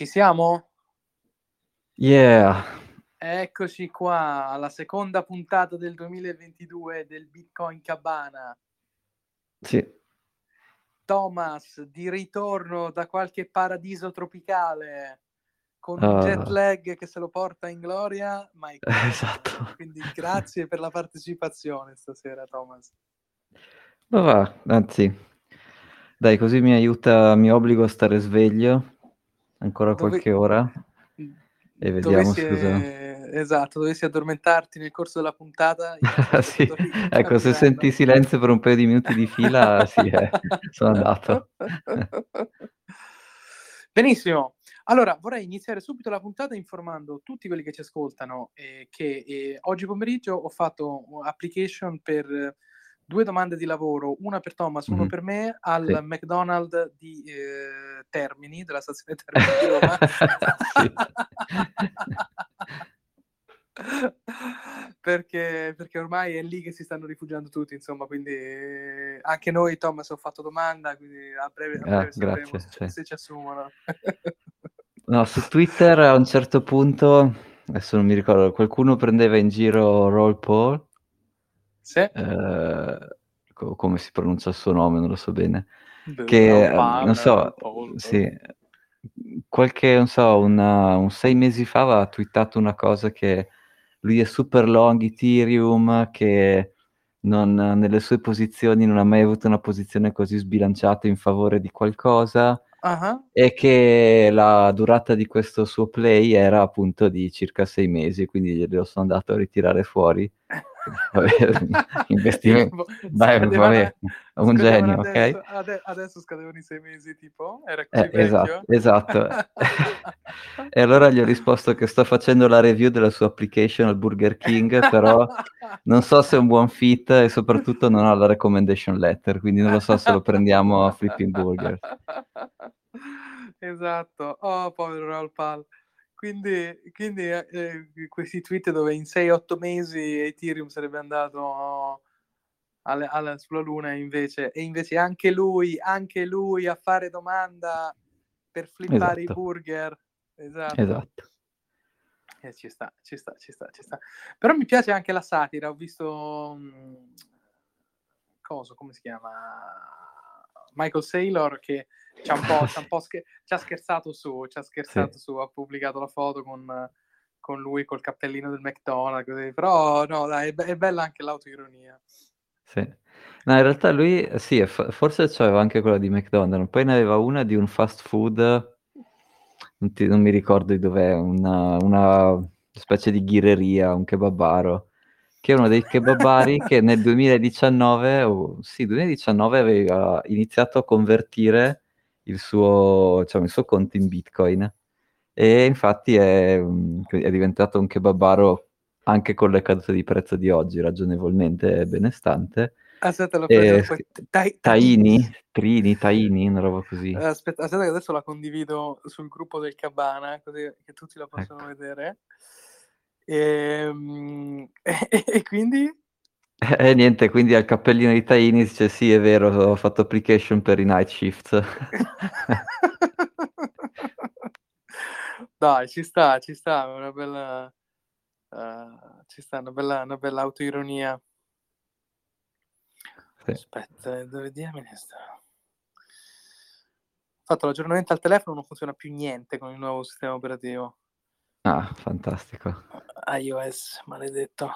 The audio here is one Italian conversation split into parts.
Ci siamo? Yeah. Eccoci qua alla seconda puntata del 2022 del Bitcoin Cabana. Sì. Thomas di ritorno da qualche paradiso tropicale con un Ah. jet lag che se lo porta in gloria, qui. Esatto. quindi grazie per la partecipazione stasera Thomas. Ma va, anzi, dai, così mi aiuta, mi obbligo a stare sveglio ancora Dove- qualche ora. E vediamo, Dovessi, scusa. esatto, dovessi addormentarti nel corso della puntata. Sì, ecco, se senti silenzio per un paio di minuti di fila, sì, eh, sono andato. Benissimo. Allora, vorrei iniziare subito la puntata informando tutti quelli che ci ascoltano eh, che eh, oggi pomeriggio ho fatto application per due domande di lavoro, una per Thomas, uno Mhm. per me, al Sì. McDonald's di eh, Termini, della stazione Termini di Roma. Perché, perché ormai è lì che si stanno rifugiando tutti, insomma, quindi eh, anche noi, Thomas, ho fatto domanda, quindi a breve, a Ah, breve sapremo grazie, se, ci- sì. se ci assumono. No, su Twitter a un certo punto, adesso non mi ricordo, qualcuno prendeva in giro Roll Paul, Sì. eh, co- come si pronuncia il suo nome, non lo so bene. Beh, che Raul Palmer, non so, sì, qualche, non so, una- un sei mesi fa aveva twittato una cosa che lui è super long Ethereum, che non- nelle sue posizioni non ha mai avuto una posizione così sbilanciata in favore di qualcosa Ah, e che la durata di questo suo play era appunto di circa sei mesi, quindi glielo sono andato a ritirare fuori. Investimento. Dai, Scadevano- vabbè, un genio, adesso, ok? ade- adesso scadevano i sei mesi, tipo? Era così Eh, esatto, esatto. E allora gli ho risposto che sto facendo la review della sua application al Burger King, però non so se è un buon fit e soprattutto non ha la recommendation letter, quindi non lo so se lo prendiamo a Flipping Burger. Esatto, oh povero Raul Pal. Quindi, quindi eh, eh, questi tweet dove in 6-8 mesi Ethereum sarebbe andato alle- alla- sulla Luna invece, e invece anche lui, anche lui a fare domanda per flippare i Esatto. burger. Esatto. Esatto. Eh, ci sta, ci sta, ci sta, ci sta. Però mi piace anche la satira. Ho visto. mh, Cosa, come si chiama? Michael Saylor che ci ha un po', un po' scher- ci ha scherzato su, ci ha scherzato su, ha pubblicato la foto con, con lui col cappellino del McDonald's. Così. Però no, dai, è, be- è bella anche l'autoironia. Sì. No, in realtà lui, eh, sì, forse c'aveva anche quella di McDonald's, poi ne aveva una di un fast food, non, ti- non mi ricordo di dov'è, una, una specie di ghireria, un kebabaro, che è uno dei kebabari che nel 2019, o sì, 2019 aveva iniziato a convertire il suo, diciamo, il suo conto in Bitcoin e infatti è, mm, è diventato un kebabaro anche con le cadute di prezzo di oggi, ragionevolmente benestante. Aspetta, l'ho Eh, preso. schi- Tai- Taini, Trini, Taini, una roba così. Eh, Aspetta, aspetta che adesso la condivido sul gruppo del Cabana, così che tutti la possono Ecco. vedere. Ehm, E, e quindi? E niente, quindi al cappellino di Taini dice sì, è vero, ho fatto application per i night shifts. Dai, ci sta, ci sta, una bella, eh, ci sta una bella, una bella autoironia. Sì. Aspetta, eh, dove diamine sta? Ho fatto l'aggiornamento al telefono, non funziona più niente con il nuovo sistema operativo. Ah, fantastico. iOS, maledetto.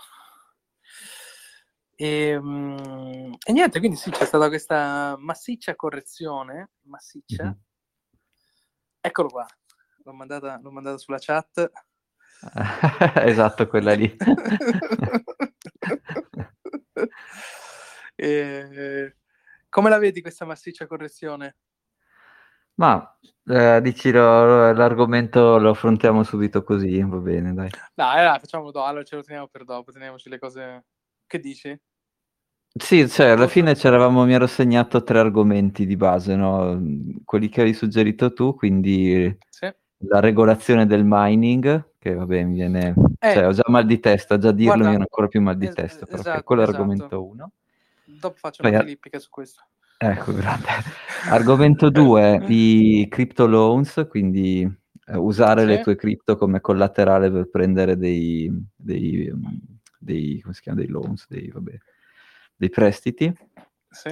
E, mm, e niente, quindi sì, c'è stata questa massiccia correzione, massiccia. Mhm. Eccolo qua, l'ho mandata, l'ho mandata sulla chat. Esatto, quella lì. E, come la vedi questa massiccia correzione? Ma eh, dici lo- l'argomento lo affrontiamo subito così, va bene, dai. Dai, dai, facciamo dopo, allora ce lo teniamo per dopo, teniamoci le cose... Che dici? Sì, cioè alla fine c'eravamo, mi ero segnato tre argomenti di base, no? Quelli che avevi suggerito tu, quindi Sì. la regolazione del mining, che vabbè mi viene... Eh, Cioè ho già mal di testa, già dirlo guarda, mi viene ancora più mal di es- testa, però esatto, quello è esatto. argomento uno. Dopo faccio Poi una filippica su questo. Ecco, grande. Argomento 2, i crypto loans, quindi eh, usare sì. le tue cripto come collaterale per prendere dei, dei, dei, come si chiama, dei loans, dei, vabbè, dei prestiti. Sì.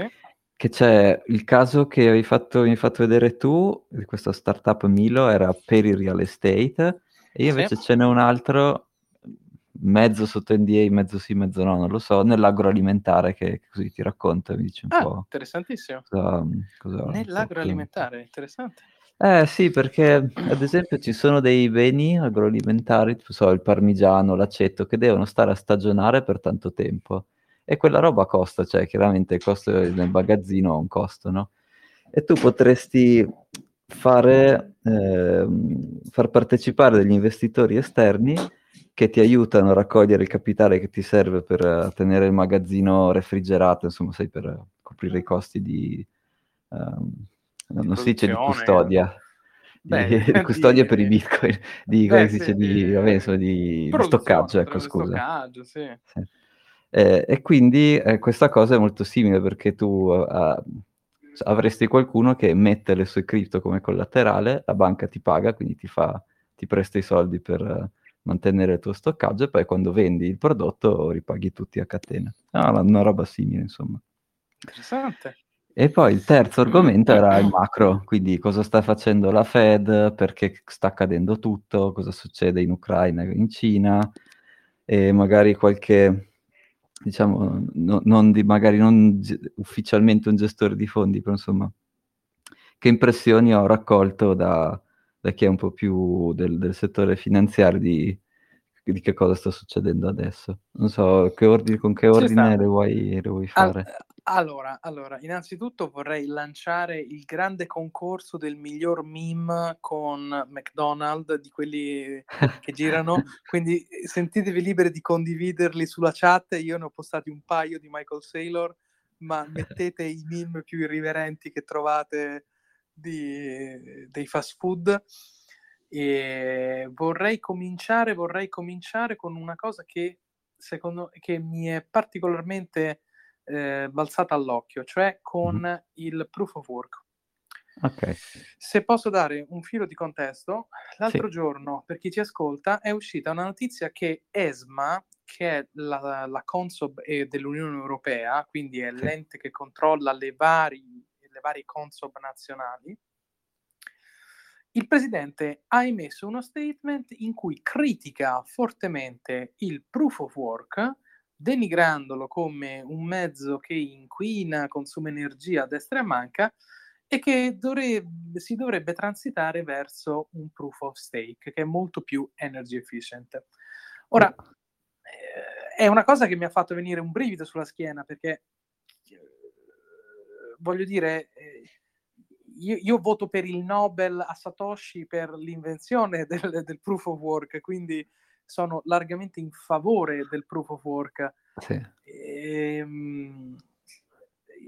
Che c'è il caso che hai fatto, mi hai fatto vedere tu, di questa startup Milo, era per il real estate, e io invece sì. ce n'è un altro, mezzo sotto NDA, mezzo sì, mezzo no, non lo so, nell'agroalimentare che così ti racconta, mi dice un ah, po'. interessantissimo. Cosa, cosa nell'agroalimentare, interessante. Eh sì, perché ad esempio ci sono dei beni agroalimentari, so, il parmigiano, l'aceto, che devono stare a stagionare per tanto tempo. E quella roba costa, cioè chiaramente il costo del magazzino ha un costo, no? E tu potresti fare, eh, far partecipare degli investitori esterni che ti aiutano a raccogliere il capitale che ti serve per tenere il magazzino refrigerato, insomma, sai, per coprire i costi di... Um, non si dice di custodia. Beh, di, di, custodia di, per i bitcoin, di, beh, sì, dice, di, vabbè, insomma, di, stoccaggio, ecco, scusa. Stoccaggio, sì. Sì. Eh, e quindi eh, questa cosa è molto simile perché tu uh, avresti qualcuno che mette le sue cripto come collaterale, la banca ti paga, quindi ti, fa, ti presta i soldi per uh, mantenere il tuo stoccaggio e poi quando vendi il prodotto ripaghi tutti a catena. Ah, una roba simile, insomma. Interessante. E poi il terzo argomento era il macro, quindi cosa sta facendo la Fed, perché sta accadendo tutto, cosa succede in Ucraina e in Cina, e magari qualche, diciamo, no, non di, magari non g- ufficialmente un gestore di fondi, però insomma, che impressioni ho raccolto da, da chi è un po' più del, del settore finanziario di, di, che cosa sta succedendo adesso. Non so, che ordine, con che ordine le vuoi, le vuoi fare? Al, allora, allora, innanzitutto vorrei lanciare il grande concorso del miglior meme con McDonald's, di quelli che girano, quindi eh, sentitevi liberi di condividerli sulla chat, io ne ho postati un paio di Michael Saylor, ma mettete i meme più irriverenti che trovate di, dei fast food. E vorrei cominciare, vorrei cominciare con una cosa che secondo che mi è particolarmente eh, balzata all'occhio, cioè con mm. il proof of work. Okay. Se posso dare un filo di contesto, l'altro sì. giorno, per chi ci ascolta, è uscita una notizia che ESMA, che è la, la Consob dell'Unione Europea, quindi è sì. l'ente che controlla le, vari, le varie Consob nazionali, il presidente ha emesso uno statement in cui critica fortemente il proof of work denigrandolo come un mezzo che inquina, consuma energia a destra e a manca e che dovrebbe, si dovrebbe transitare verso un proof of stake che è molto più energy efficient. Ora, eh, è una cosa che mi ha fatto venire un brivido sulla schiena perché eh, voglio dire, eh, io, io, voto per il Nobel a Satoshi per l'invenzione del, del proof of work, quindi sono largamente in favore del proof of work. Sì. E, ehm,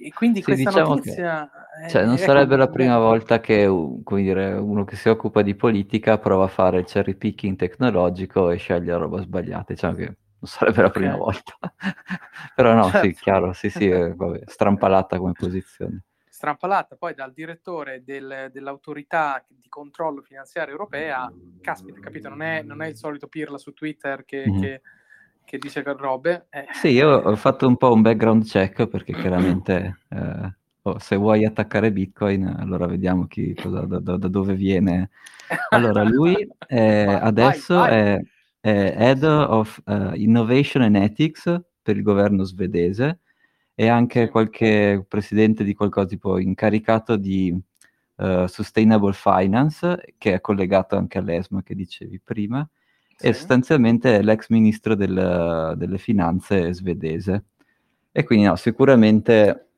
e quindi sì, questa diciamo notizia... Che, cioè, non sarebbe la prima volta che dire, uno che si occupa di politica prova a fare il cherry picking tecnologico e sceglie la roba sbagliata. Diciamo che non sarebbe la prima okay. volta. Però no, certo. sì, chiaro, sì, sì, vabbè, strampalata come posizione strampalata poi dal direttore del, dell'autorità di controllo finanziario europea, caspita, capito? Non è, non è il solito pirla su Twitter che, mm. che, che dice che robe. Eh. Sì, io ho fatto un po' un background check perché chiaramente eh, oh, se vuoi attaccare Bitcoin, allora vediamo chi, cosa, da, da, da, dove viene. Allora, lui è, vai, adesso vai, vai. È, è, Head of uh, Innovation and Ethics per il governo svedese e anche qualche presidente di qualcosa tipo incaricato di uh, Sustainable Finance, che è collegato anche all'ESMA che dicevi prima, sì. e sostanzialmente è l'ex ministro del, delle finanze svedese. E quindi no, sicuramente...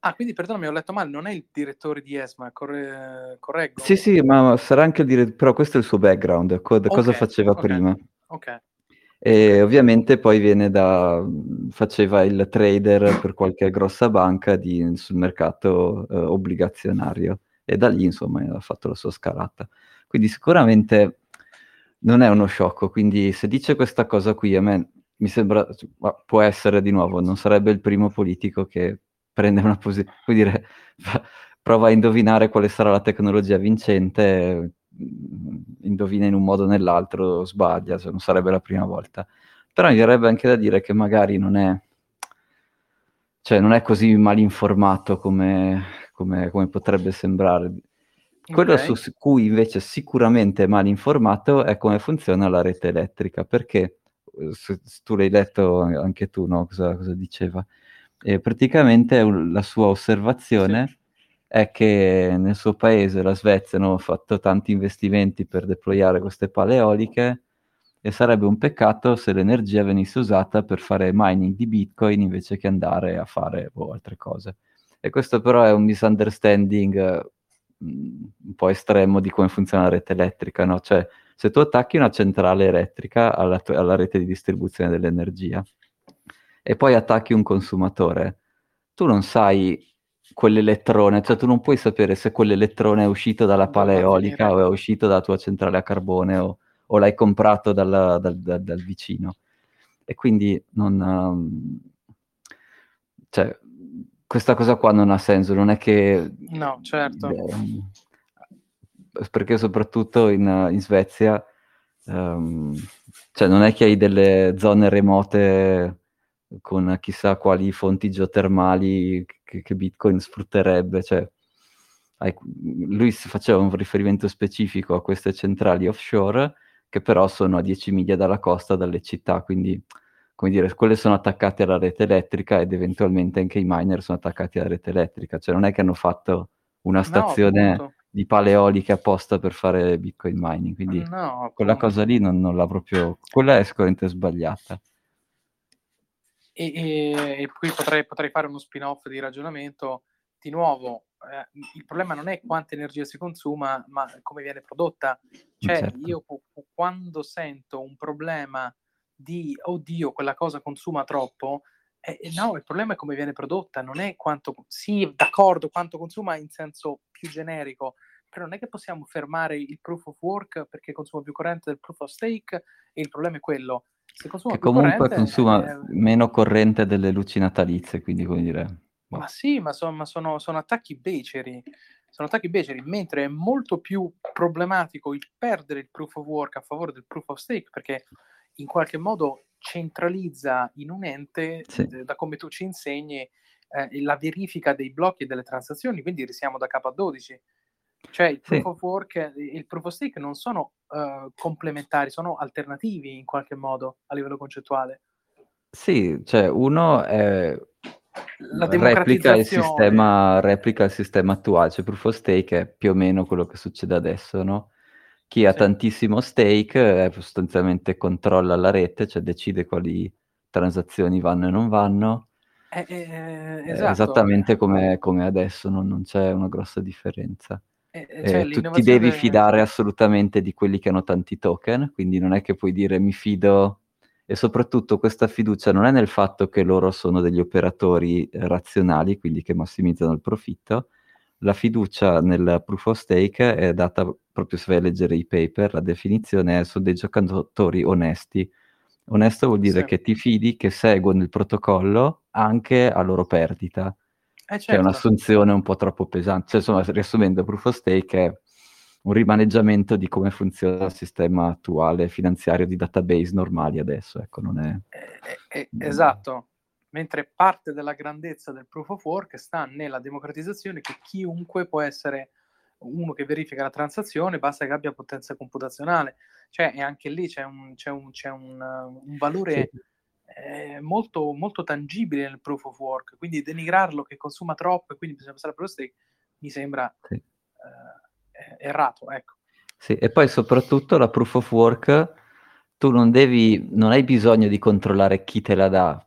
Ah, quindi perdonami, ho letto male, non è il direttore di ESMA, corre... correggo? Sì, sì, ma sarà anche il direttore, però questo è il suo background, co- okay, cosa faceva okay, prima. Ok. E ovviamente poi viene da, faceva il trader per qualche grossa banca di, sul mercato eh, obbligazionario e da lì insomma ha fatto la sua scalata. Quindi sicuramente non è uno sciocco, quindi se dice questa cosa qui a me mi sembra, può essere di nuovo, non sarebbe il primo politico che prende una posizione, vuol dire, prova a indovinare quale sarà la tecnologia vincente, indovina in un modo o nell'altro sbaglia, cioè non sarebbe la prima volta. Però mi verrebbe anche da dire che magari non è, cioè, non è così malinformato come, come, come potrebbe sembrare. Quello Ok. su cui invece sicuramente è mal informato è come funziona la rete elettrica, perché eh, se, se tu l'hai letto anche tu, no? Cosa, cosa diceva? E praticamente un- la sua osservazione è che nel suo paese, la Svezia, hanno fatto tanti investimenti per deployare queste pale eoliche e sarebbe un peccato se l'energia venisse usata per fare mining di Bitcoin invece che andare a fare boh, altre cose. E questo però è un misunderstanding eh, un po' estremo di come funziona la rete elettrica, no? Cioè, se tu attacchi una centrale elettrica alla, tu- alla rete di distribuzione dell'energia e poi attacchi un consumatore, tu non sai quell'elettrone, cioè tu non puoi sapere se quell'elettrone è uscito dalla pala eolica o è uscito dalla tua centrale a carbone o, o l'hai comprato dal, dal- dal- dal vicino. E quindi non... um, cioè, questa cosa qua non ha senso, non è che... No, certo. ehm, perché soprattutto in, in Svezia, ehm, cioè non è che hai delle zone remote con chissà quali fonti geotermali che, che Bitcoin sfrutterebbe, cioè lui faceva un riferimento specifico a queste centrali offshore che però sono a 10 miglia dalla costa, dalle città, quindi come dire, quelle sono attaccate alla rete elettrica ed eventualmente anche i miner sono attaccati alla rete elettrica, cioè non è che hanno fatto una No, stazione appunto. di paleoliche apposta per fare Bitcoin mining, quindi No, quella cosa lì non, non l'ha proprio, quella è sicuramente sbagliata. E, e- e qui potrei, potrei fare uno spin-off di ragionamento. Di nuovo, eh, il problema non è quanta energia si consuma, ma come viene prodotta. Cioè, Certo. io qu- qu- quando sento un problema di oddio, quella cosa consuma troppo, eh, eh, no, il problema è come viene prodotta, non è quanto. Sì, d'accordo, quanto consuma in senso più generico, però non è che possiamo fermare il proof of work perché consuma più corrente del proof of stake e il problema è quello. Che comunque consuma eh, meno corrente delle luci natalizie, quindi come dire... boh. Ma sì, ma, so- ma sono, sono attacchi beceri. Sono attacchi beceri, mentre è molto più problematico il perdere il proof of work a favore del proof of stake, perché in qualche modo centralizza in un ente, Sì. eh, da come tu ci insegni, eh, la verifica dei blocchi e delle transazioni, quindi risiamo da capo a 12. Cioè il proof Sì. of work e il proof of stake non sono eh, complementari, sono alternativi in qualche modo a livello concettuale. Sì, cioè uno è La replica il sistema, replica il sistema attuale, cioè proof of stake è più o meno quello che succede adesso, no? Chi ha Sì. tantissimo stake eh, sostanzialmente controlla la rete, cioè decide quali transazioni vanno e non vanno, Eh, eh, eh, esatto. esattamente come, come adesso, non, non c'è una grossa differenza. Eh, eh, Eh, cioè, tu ti devi de- fidare assolutamente di quelli che hanno tanti token, quindi non è che puoi dire mi fido, e soprattutto questa fiducia non è nel fatto che loro sono degli operatori eh, razionali, quindi che massimizzano il profitto, la fiducia nel proof of stake è data proprio se vai a leggere i paper, la definizione è sono dei giocatori onesti. Onesto vuol dire Sì. che ti fidi che seguono il protocollo anche a loro perdita Eh, che è certo. un'assunzione un po' troppo pesante. Cioè, insomma, riassumendo, Proof of Stake è un rimaneggiamento di come funziona il sistema attuale finanziario di database normali adesso, ecco, non è... Eh, eh, eh, esatto. Mentre parte della grandezza del proof of work sta nella democratizzazione che chiunque può essere uno che verifica la transazione, basta che abbia potenza computazionale. Cioè, e anche lì c'è un, c'è un, c'è un, un valore Sì. Eh, molto, molto tangibile nel proof of work. Quindi denigrarlo che consuma troppo e quindi bisogna passare per lo stake mi sembra Sì. eh, errato. Ecco. Sì, e poi soprattutto la proof of work, tu non devi, non hai bisogno di controllare chi te la dà.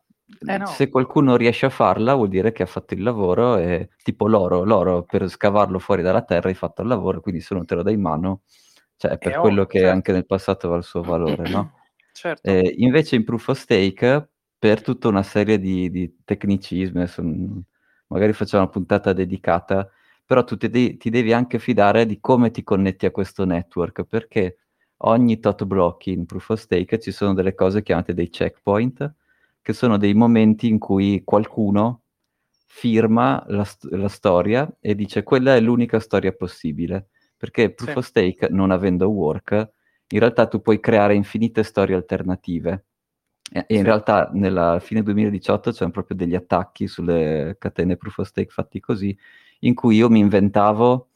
Eh no. Se qualcuno riesce a farla, vuol dire che ha fatto il lavoro, e, tipo l'oro, l'oro per scavarlo fuori dalla terra hai fatto il lavoro, quindi se non te lo dai in mano, cioè è per È quello oro, che certo. anche nel passato aveva il suo valore, no? Certo. Eh, invece in proof of stake, per tutta una serie di, di tecnicismi, magari facciamo una puntata dedicata, però tu ti, de- ti devi anche fidare di come ti connetti a questo network, perché ogni tot blocchi in proof of stake ci sono delle cose chiamate dei checkpoint, che sono dei momenti in cui qualcuno firma la, st- la storia e dice quella è l'unica storia possibile. perché proof sì. of stake, non avendo work, in realtà tu puoi creare infinite storie alternative. E in sì. realtà nella fine 2018 c'erano proprio degli attacchi sulle catene proof of stake fatti così, in cui io mi inventavo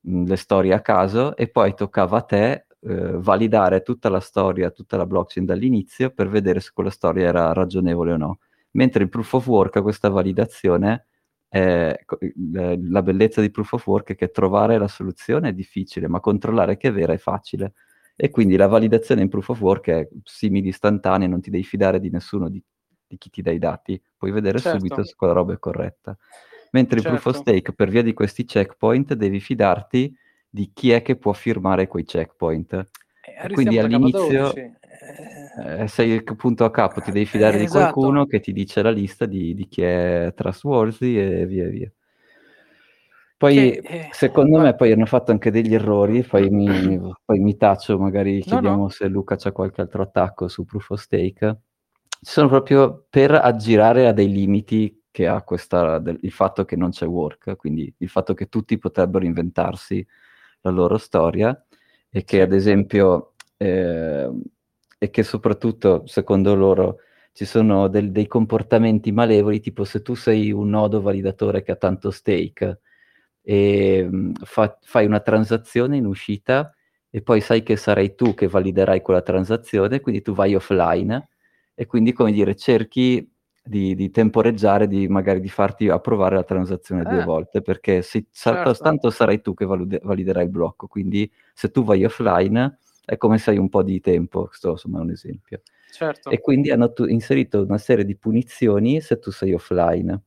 mh, le storie a caso e poi toccava a te eh, validare tutta la storia, tutta la blockchain dall'inizio per vedere se quella storia era ragionevole o no. Mentre il proof of work, questa validazione, eh, la bellezza di proof of work è che trovare la soluzione è difficile, ma controllare che è vera è facile. E quindi la validazione in proof of work è simile istantanea, non ti devi fidare di nessuno di, di chi ti dà i dati, puoi vedere certo. subito se quella roba è corretta. Mentre certo. in proof of certo. stake, per via di questi checkpoint, devi fidarti di chi è che può firmare quei checkpoint. Eh, quindi all'inizio eh, sei punto a capo, ti devi fidare eh, di esatto. qualcuno che ti dice la lista di, di, chi è trustworthy e via via. Poi, che, eh, secondo me, poi hanno fatto anche degli errori, poi mi, poi mi taccio, magari chiediamo no, se Luca c'ha qualche altro attacco su Proof of Stake. Ci sono proprio per aggirare a dei limiti che ha questa, del, il fatto che non c'è work, quindi il fatto che tutti potrebbero inventarsi la loro storia e che ad esempio eh, e che soprattutto secondo loro ci sono del, dei comportamenti malevoli tipo se tu sei un nodo validatore che ha tanto stake e mm, fa, fai una transazione in uscita e poi sai che sarai tu che validerai quella transazione quindi tu vai offline e quindi come dire cerchi di, di, temporeggiare, di magari di farti approvare la transazione eh. due volte, perché se certo. tanto sarai tu che valide, validerai il blocco, quindi se tu vai offline è come se hai un po' di tempo, questo insomma è un esempio. Certo. E quindi hanno tu- inserito una serie di punizioni se tu sei offline.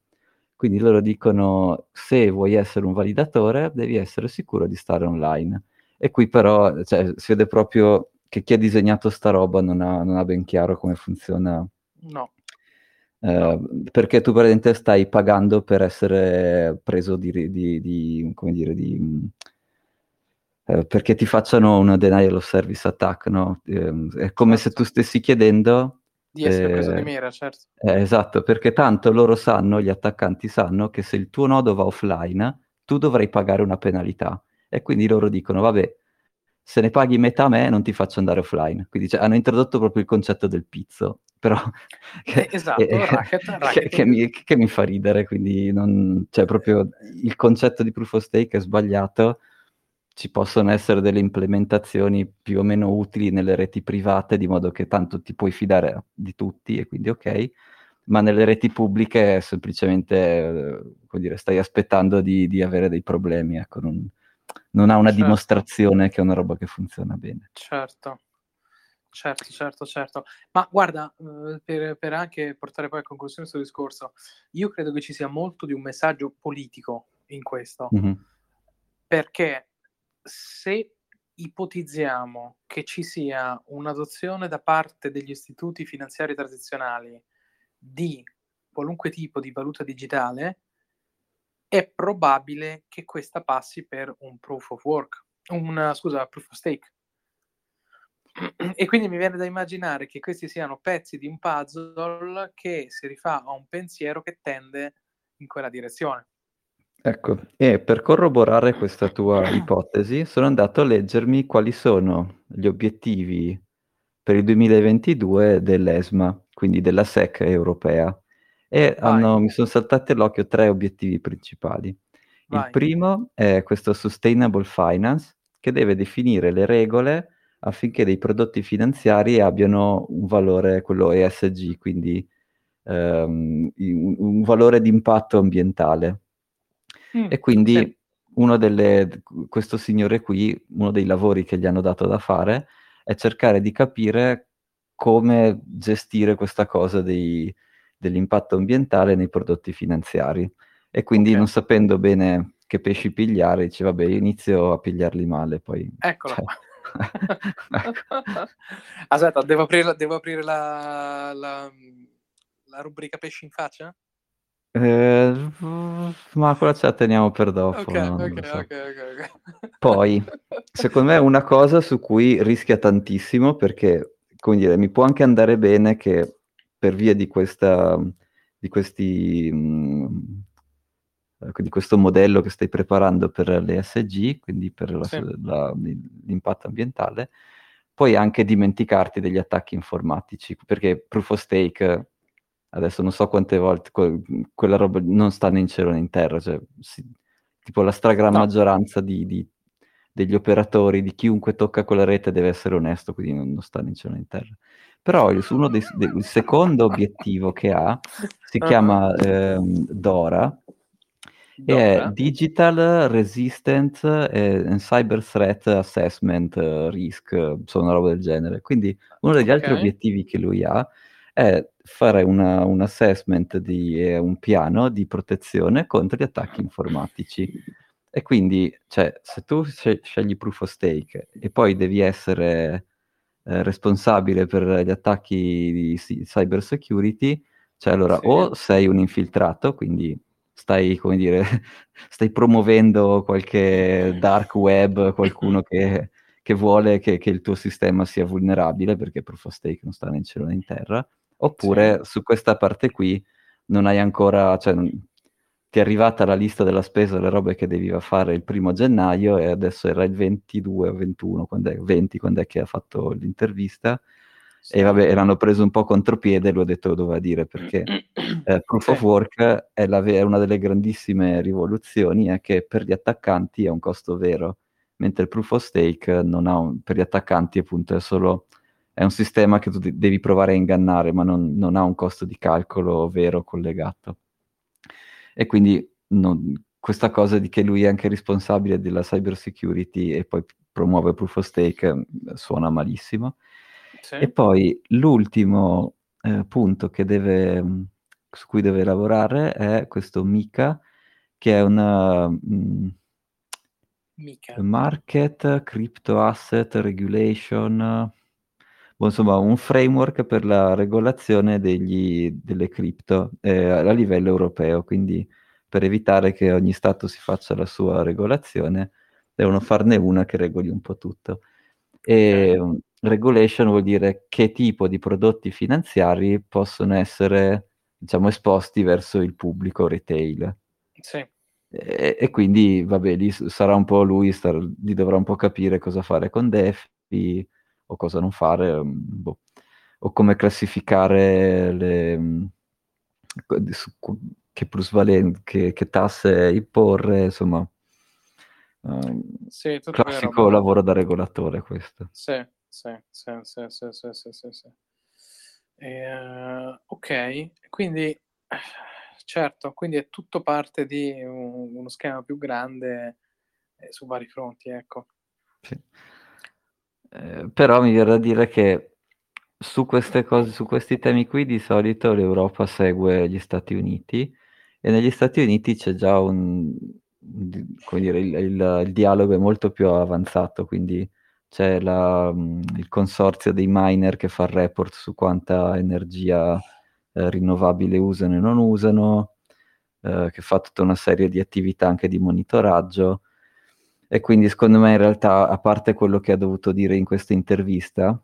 Quindi loro dicono se vuoi essere un validatore devi essere sicuro di stare online. E qui però cioè, si vede proprio che chi ha disegnato sta roba non ha, non ha ben chiaro come funziona no. Uh, perché tu praticamente stai pagando per essere preso di, di, di come dire, di, uh, perché ti facciano una denial of service attack, no? Uh, è come se tu stessi chiedendo di essere preso di mira, certo. Eh, esatto, perché tanto loro sanno, gli attaccanti sanno che se il tuo nodo va offline, tu dovrai pagare una penalità. E quindi loro dicono, vabbè, se ne paghi metà a me non ti faccio andare offline. Quindi cioè, hanno introdotto proprio il concetto del pizzo però che, eh, esatto, eh, racket, racket. Che, che, mi, che, mi, fa ridere, quindi non, cioè proprio il concetto di proof of stake è sbagliato, ci possono essere delle implementazioni più o meno utili nelle reti private, di modo che tanto ti puoi fidare di tutti e quindi ok, ma nelle reti pubbliche semplicemente, eh, come dire, stai aspettando di, di avere dei problemi, ecco, non, non ha una certo. dimostrazione che è una roba che funziona bene. Certo. Certo, certo, certo. Ma guarda, eh, per, per anche portare poi a conclusione questo discorso, io credo che ci sia molto di un messaggio politico in questo, mm-hmm. perché se ipotizziamo che ci sia un'adozione da parte degli istituti finanziari tradizionali di qualunque tipo di valuta digitale, è probabile che questa passi per un proof of work, un, scusa, proof of stake. E quindi mi viene da immaginare che questi siano pezzi di un puzzle che si rifà a un pensiero che tende in quella direzione. Ecco, e per corroborare questa tua ipotesi, sono andato a leggermi quali sono gli obiettivi per il 2022 dell'ESMA, quindi della SEC europea. E hanno, mi sono saltati all'occhio tre obiettivi principali. Vai. Il primo è questo Sustainable Finance, che deve definire le regole affinché dei prodotti finanziari abbiano un valore, quello ESG, quindi un, un, valore di impatto ambientale. Mm, e quindi sì. uno delle, questo signore qui, uno dei lavori che gli hanno dato da fare è cercare di capire come gestire questa cosa dei, dell'impatto ambientale nei prodotti finanziari. E quindi okay. non sapendo bene che pesci pigliare, dice vabbè, io inizio a pigliarli male, poi... Eccolo cioè, Aspetta, devo aprire, devo aprire la, la, la, rubrica pesci in faccia? Eh, ma quella ce la teniamo per dopo. Okay, okay, so. okay, Poi, secondo me è una cosa su cui rischia tantissimo perché, come dire, mi può anche andare bene che per via di questa di questi eh, quindi questo modello che stai preparando per l'ESG, quindi per la, sì. la, l'impatto ambientale, puoi anche dimenticarti degli attacchi informatici, perché proof of stake, adesso non so quante volte, que- quella roba non sta né in cielo né in terra, cioè, si, tipo la stragrande no. maggioranza di, di, degli operatori, di chiunque tocca quella rete deve essere onesto, quindi non, non sta né in cielo né in terra. Però il, uno dei, dei, il secondo obiettivo che ha si chiama eh, DORA, è Digital Resistant and Cyber Threat Assessment Risk, sono una roba del genere. Quindi uno degli okay. altri obiettivi che lui ha è fare una, un assessment di eh, un piano di protezione contro gli attacchi informatici. E quindi, cioè, se tu scegli proof of stake e poi devi essere eh, responsabile per gli attacchi di cyber security, cioè allora sì. o sei un infiltrato, quindi stai, come dire, stai promuovendo qualche dark web, qualcuno che, che vuole che, che, il tuo sistema sia vulnerabile, perché proof of stake non sta né in cielo né in terra, oppure sì. su questa parte qui non hai ancora, cioè ti è arrivata la lista della spesa delle robe che devi fare il primo gennaio e adesso era il 22 o 21, quando è, 20 quando è che ha fatto l'intervista sì. e vabbè, l'hanno preso un po' contropiede e lui ha detto lo doveva dire perché eh, Proof sì. of Work è, la, è, una delle grandissime rivoluzioni è che per gli attaccanti è un costo vero, mentre il Proof of Stake non ha un, per gli attaccanti appunto è solo è un sistema che tu devi provare a ingannare, ma non, non ha un costo di calcolo vero collegato. E quindi non, questa cosa di che lui è anche responsabile della cyber security e poi promuove proof of stake mm, suona malissimo. Sì. E poi l'ultimo eh, punto deve, mm, su cui deve lavorare è questo MICA, che è una um, Market Crypto Asset Regulation, boh, insomma un framework per la regolazione degli, delle cripto eh, a livello europeo, quindi per evitare che ogni Stato si faccia la sua regolazione, devono farne una che regoli un po' tutto. E okay. regulation vuol dire che tipo di prodotti finanziari possono essere, diciamo, esposti verso il pubblico retail. Sì. E, e, quindi, vabbè, lì sarà un po' lui, star, lì dovrà un po' capire cosa fare con DeFi o cosa non fare, mm, boh. o come classificare le, mm, che plusvalenze, che, che tasse imporre, insomma. Uh, sì, classico vero, lavoro da regolatore questo. Sì, sì, sì, sì, sì, sì, sì, sì, sì. E, uh, ok, quindi certo, quindi è tutto parte di un, uno schema più grande eh, su vari fronti, ecco. Sì. Eh, però mi viene da dire che su queste cose, su questi temi qui, di solito l'Europa segue gli Stati Uniti e negli Stati Uniti c'è già un, come dire, il, il, il dialogo è molto più avanzato, quindi c'è la, il consorzio dei miner che fa il report su quanta energia eh, rinnovabile usano e non usano, eh, che fa tutta una serie di attività anche di monitoraggio e quindi secondo me in realtà, a parte quello che ha dovuto dire in questa intervista,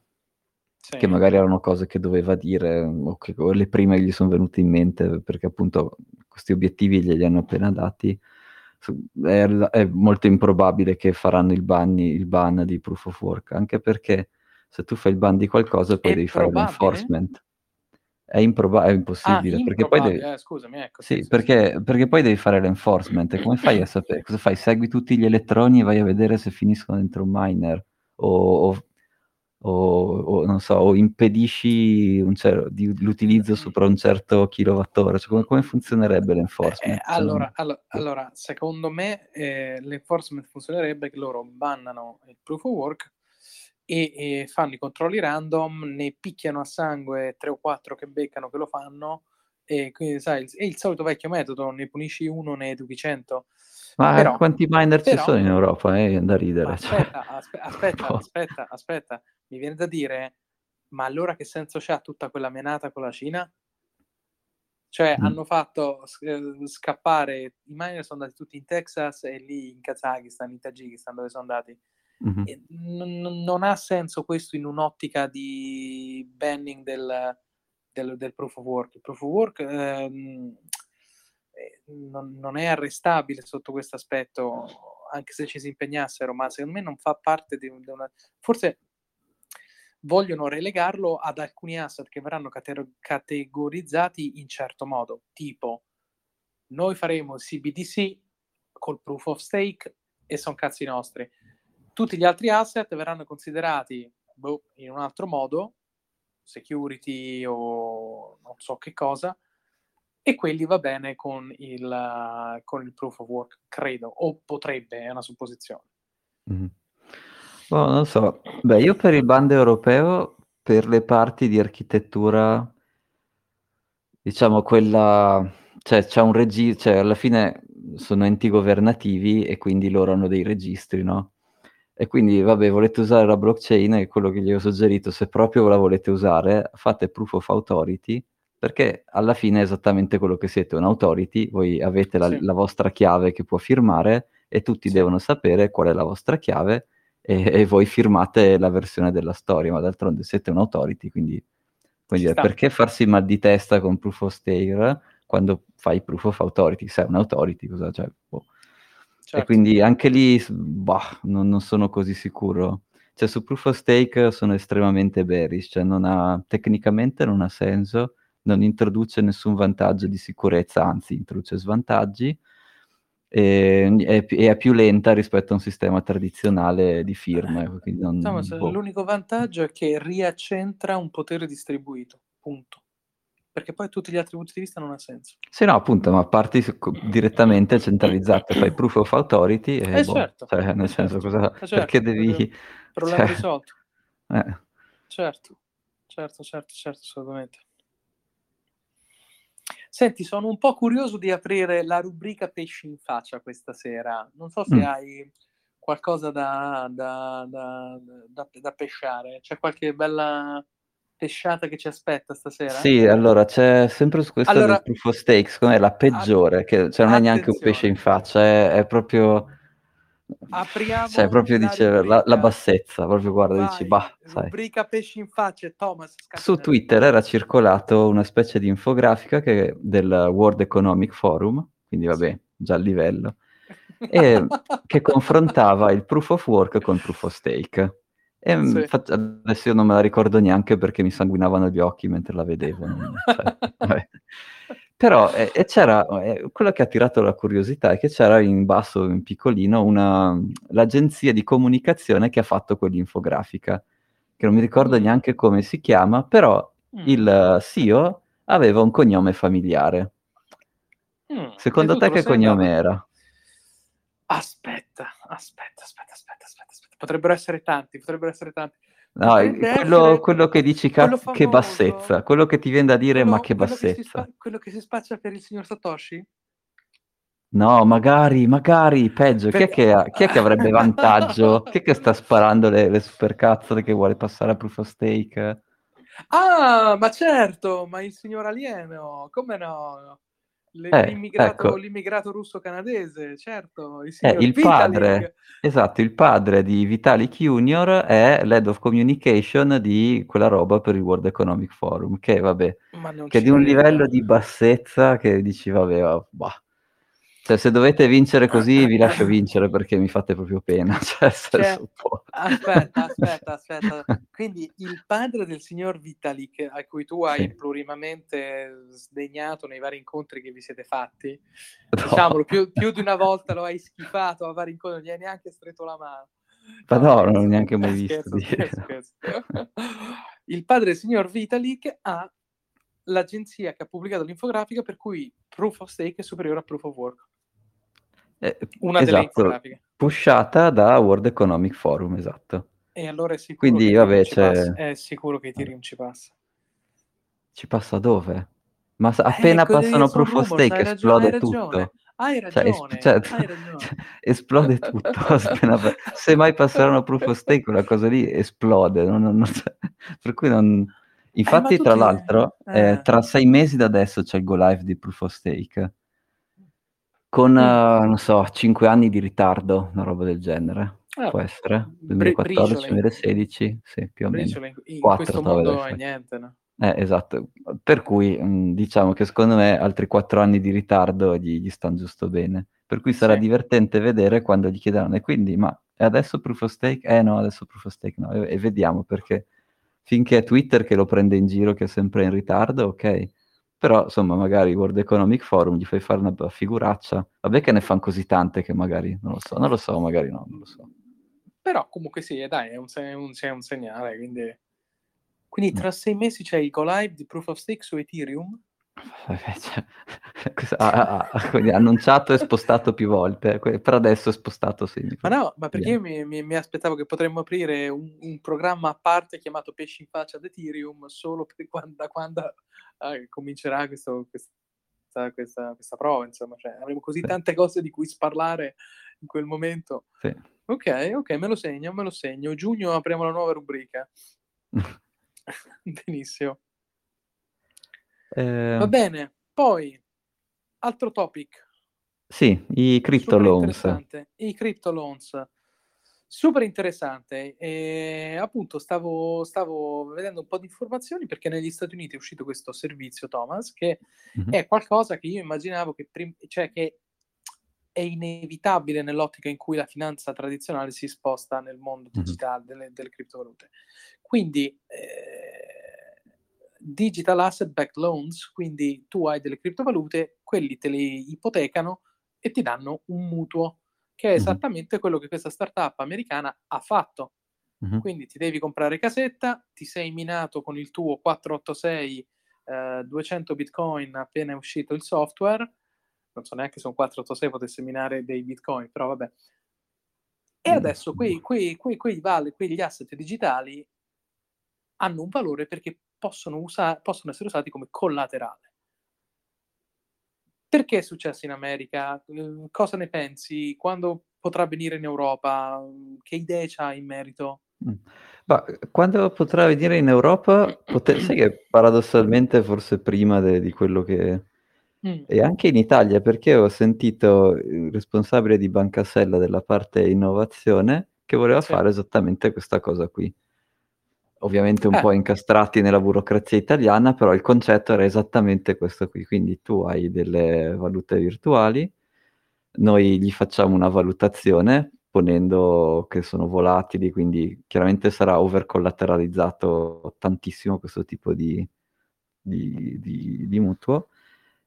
sì. che magari erano cose che doveva dire o che o le prime gli sono venute in mente perché appunto questi obiettivi glieli hanno appena dati, è, è molto improbabile che faranno il ban, il ban, di proof of work, anche perché se tu fai il ban di qualcosa poi è devi probabile? fare l'enforcement. È, improba- è impossibile, ah, perché poi devi... eh, scusami, ecco. Sì, sì, perché, sì. perché, poi devi fare l'enforcement. Come fai a sapere? Cosa fai? Segui tutti gli elettroni e vai a vedere se finiscono dentro un miner? O, o, o, o non so, o impedisci cer- di, l'utilizzo sopra un certo kilowattora? Cioè, come, come funzionerebbe l'enforcement? Eh, allora, allora, allora, secondo me eh, l'enforcement funzionerebbe che loro bannano il proof of work e, e, fanno i controlli random, ne picchiano a sangue tre o quattro che beccano che lo fanno e quindi sai, è il solito vecchio metodo, ne punisci uno, ne educhi cento. Ma però, quanti miner però, ci sono in Europa? Eh, da ridere. Cioè. Aspetta, aspe- aspetta, aspetta, aspetta, mi viene da dire, ma allora che senso c'ha tutta quella menata con la Cina? Cioè, mm. hanno fatto eh, scappare, i miner sono andati tutti in Texas e lì in Kazakistan, in Tagikistan, dove sono andati Mm-hmm. N- non ha senso questo in un'ottica di banning del, del, del, proof of work. Il proof of work ehm, eh, non, non, è arrestabile sotto questo aspetto, anche se ci si impegnassero, ma secondo me non fa parte di, una... Forse vogliono relegarlo ad alcuni asset che verranno cate- categorizzati in certo modo, tipo noi faremo CBDC col proof of stake e sono cazzi nostri. Tutti gli altri asset verranno considerati boh, in un altro modo, security o non so che cosa, e quelli va bene con il, con il proof of work, credo, o potrebbe, è una supposizione. Mm. Oh, non so, beh, io per il bando europeo, per le parti di architettura, diciamo quella, cioè c'è un registro, cioè alla fine sono enti governativi e quindi loro hanno dei registri, no? E quindi, vabbè, volete usare la blockchain, è quello che gli ho suggerito, se proprio la volete usare, fate proof of authority, perché alla fine è esattamente quello che siete, un authority, voi avete la, sì. la vostra chiave che può firmare e tutti sì. devono sapere qual è la vostra chiave e, e, voi firmate la versione della storia, ma d'altronde siete un authority, quindi, quindi perché farsi mal di testa con proof of stake quando fai proof of authority? Sei un authority, cosa cioè, boh. Certo. E quindi anche lì, bah, non, non sono così sicuro cioè su proof of stake sono estremamente bearish, cioè non ha, tecnicamente non ha senso, non introduce nessun vantaggio di sicurezza, anzi introduce svantaggi e è, è, più lenta rispetto a un sistema tradizionale di firma. Eh, non, Thomas, boh. L'unico vantaggio è che riaccentra un potere distribuito, punto. Perché poi tutti gli altri punti di vista non ha senso. Sì, no, appunto, ma parti direttamente centralizzate, fai proof of authority e eh, boh, certo, cioè, nel senso, cosa, certo, perché devi... Problema cioè, risolto. Eh. Certo, certo, certo, certo, assolutamente. Senti, sono un po' curioso di aprire la rubrica pesci in faccia questa sera. Non so se mm. hai qualcosa da, da, da, da, pesciare. C'è qualche bella pesciata che ci aspetta stasera? Sì, allora c'è sempre su questa allora, del Proof of Steak, secondo me è la peggiore, che cioè, non è neanche un pesce in faccia, è, è proprio Apriamo cioè, proprio dice la, la, bassezza, proprio guarda, Vai, dici, bah, sai. Rubrica pesci in faccia, Thomas. Su Twitter era circolato una specie di infografica che, del World Economic Forum, quindi vabbè, già a livello, e che confrontava il proof of work con proof of stake. E mm, sì. fa- adesso io non me la ricordo neanche perché mi sanguinavano gli occhi mentre la vedevo. Cioè, però eh, c'era, eh, quello che ha attirato la curiosità è che c'era in basso, in piccolino, una, l'agenzia di comunicazione che ha fatto quell'infografica, che non mi ricordo mm. neanche come si chiama, però mm. il CEO aveva un cognome familiare. Mm. Secondo te che cognome era? Aspetta, aspetta, aspetta, aspetta, aspetta. Potrebbero essere tanti, potrebbero essere tanti. No, quello, quello, che dici, cazzo, famoso, che bassezza, quello che ti viene da dire, quello, ma che bassezza. Quello che, spa- quello che si spaccia per il signor Satoshi? No, magari, magari, peggio. Per... Chi, è che, chi, è che, avrebbe vantaggio? chi è che sta sparando le, le supercazzole che vuole passare a proof of stake? Ah, ma certo, ma il signor alieno, come no? Eh, l'immigrato, ecco. l'immigrato, russo canadese, certo. Il, eh, il padre, esatto, il padre di Vitalik Junior è l'head of communication di quella roba per il World Economic Forum, che vabbè, che è di un livello di bassezza che dici, vabbè, bah, cioè, se dovete vincere così, vi lascio vincere perché mi fate proprio pena. Cioè, cioè, aspetta, aspetta, aspetta. Quindi il padre del signor Vitalik, a cui tu hai sì. plurimamente sdegnato nei vari incontri che vi siete fatti, no. diciamolo, più, più, di una volta lo hai schifato a vari incontri, non gli hai neanche stretto la mano. Ma no, non l'ho neanche mai visto. Scherzo, scherzo. il padre del signor Vitalik ha l'agenzia che ha pubblicato l'infografica per cui proof of stake è superiore a proof of work. Eh, Una esatto, delle infografiche. Pushata da World Economic Forum, esatto. E allora è sicuro, Quindi, che, vabbè, c'è... è sicuro che Ethereum ci passa. Ci passa dove? Ma appena eh, passano proof of stake esplode ragione, tutto. Hai ragione, cioè, es- cioè, hai ragione. Cioè, esplode tutto. Se mai passeranno proof of stake, quella cosa lì esplode. Non, non, non, per cui non... Infatti, eh, tra l'altro, eh. Eh, tra sei mesi da adesso c'è il go live di proof of stake con, mm. non so, 5 anni di ritardo, una roba del genere. Ah, Può essere 2014-2016, sì, più o meno. In 4, questo mondo è niente, no? Eh, esatto, per cui mh, diciamo che secondo me altri quattro anni di ritardo gli, gli stanno giusto bene. Per cui sarà Sì. divertente vedere quando gli chiederanno, e quindi, ma adesso proof of stake? Eh no, adesso proof of stake no, e, e vediamo perché finché è Twitter che lo prende in giro, che è sempre in ritardo, ok. Però, insomma, magari World Economic Forum gli fai fare una figuraccia. Vabbè che ne fanno così tante che magari, non lo so, non lo so, magari no, non lo so. Però comunque sì, dai, è un, se- un- è un segnale, quindi... Quindi tra sei mesi c'è il go live di Proof of Stake su Ethereum? Cioè, ha, ha- ha- quindi ha annunciato e spostato più volte, per adesso è spostato sì. Ma no, ma perché io mi, mi- mi aspettavo che potremmo aprire un, un programma a parte chiamato Pesci in faccia ad Ethereum solo per quando, da quando eh, comincerà questo- questa, questa- questa prova, insomma, cioè, avremo così Sì. tante cose di cui sparlare in quel momento. Sì. Ok, ok, me lo segno, me lo segno. Giugno apriamo la nuova rubrica. Benissimo. Eh, Va bene, poi altro topic. sì, i crypto loans. I crypto loans. Super interessante. E, appunto, stavo, stavo vedendo un po' di informazioni perché negli Stati Uniti è uscito questo servizio, Thomas, che Mhm. è qualcosa che io immaginavo che, prim- cioè che è inevitabile nell'ottica in cui la finanza tradizionale si sposta nel mondo Mhm. digitale delle, delle criptovalute. Quindi, eh, digital asset backed loans, quindi tu hai delle criptovalute, quelli te le ipotecano e ti danno un mutuo, che è esattamente quello che questa startup americana ha fatto. Mhm. Quindi ti devi comprare casetta, ti sei minato con il tuo 486 eh, 200 bitcoin appena è uscito il software. Non so neanche se un 486 potesse minare dei bitcoin, però vabbè. E adesso quei, quei, quei, quegli asset digitali hanno un valore perché possono, usa- possono essere usati come collaterale. Perché è successo in America? Eh, Cosa ne pensi? Quando potrà venire in Europa? Che idee c'hai in merito? Mm. Ma quando potrà venire in Europa, pote- sai che paradossalmente forse prima de- di quello che... Mm, E anche in Italia, perché ho sentito il responsabile di Banca Sella della parte innovazione che voleva Sì. fare esattamente questa cosa qui. Ovviamente un Eh. po' incastrati nella burocrazia italiana, però il concetto era esattamente questo qui. Quindi tu hai delle valute virtuali, noi gli facciamo una valutazione ponendo che sono volatili, quindi chiaramente sarà overcollateralizzato tantissimo questo tipo di, di- di- di mutuo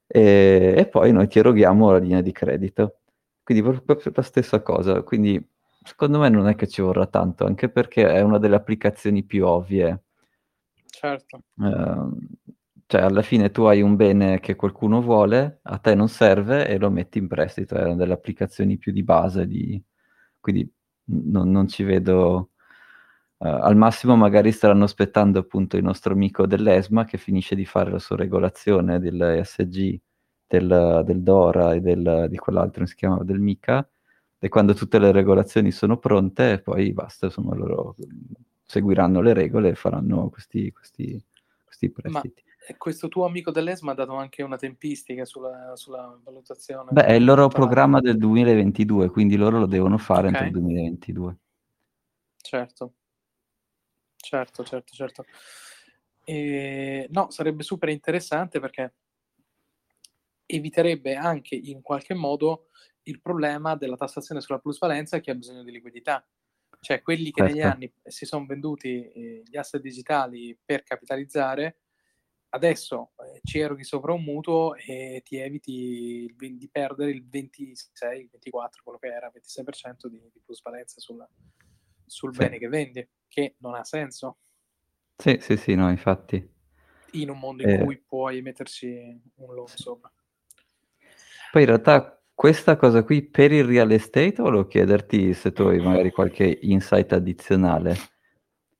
e, e poi noi ti eroghiamo la linea di credito. Quindi proprio, proprio la stessa cosa. Quindi secondo me non è che ci vorrà tanto, anche perché è una delle applicazioni più ovvie. certo. Ehm, cioè, alla fine tu hai un bene che qualcuno vuole, a te non serve e lo metti in prestito. È una delle applicazioni più di base, di... quindi non, non ci vedo... eh, al massimo magari staranno aspettando appunto il nostro amico dell'ESMA che finisce di fare la sua regolazione dell'ESG, del, del DORA e del, di quell'altro, si chiama, del MICA, e quando tutte le regolazioni sono pronte, poi basta, insomma, loro seguiranno le regole e faranno questi, questi, questi Ma prestiti. eh, questo tuo amico dell'ESMA ha dato anche una tempistica sulla, sulla valutazione. Beh, è il loro programma del 2022, quindi loro lo devono fare Ok. entro il 2022. Certo, certo, certo, certo. E, no, sarebbe super interessante perché eviterebbe anche in qualche modo il problema della tassazione sulla plusvalenza che ha bisogno di liquidità. Cioè quelli che negli Certo. anni si sono venduti eh, gli asset digitali per capitalizzare, adesso eh, ci eroghi sopra un mutuo e ti eviti il di perdere il 26, il 24, quello che era, 26% di, di plusvalenza sul, sul Sì. bene che vendi, che non ha senso Sì, sì, sì, no, infatti. in un mondo in Eh. cui puoi metterci un loan sopra. Poi in realtà questa cosa qui per il real estate volevo chiederti se tu hai magari qualche insight addizionale.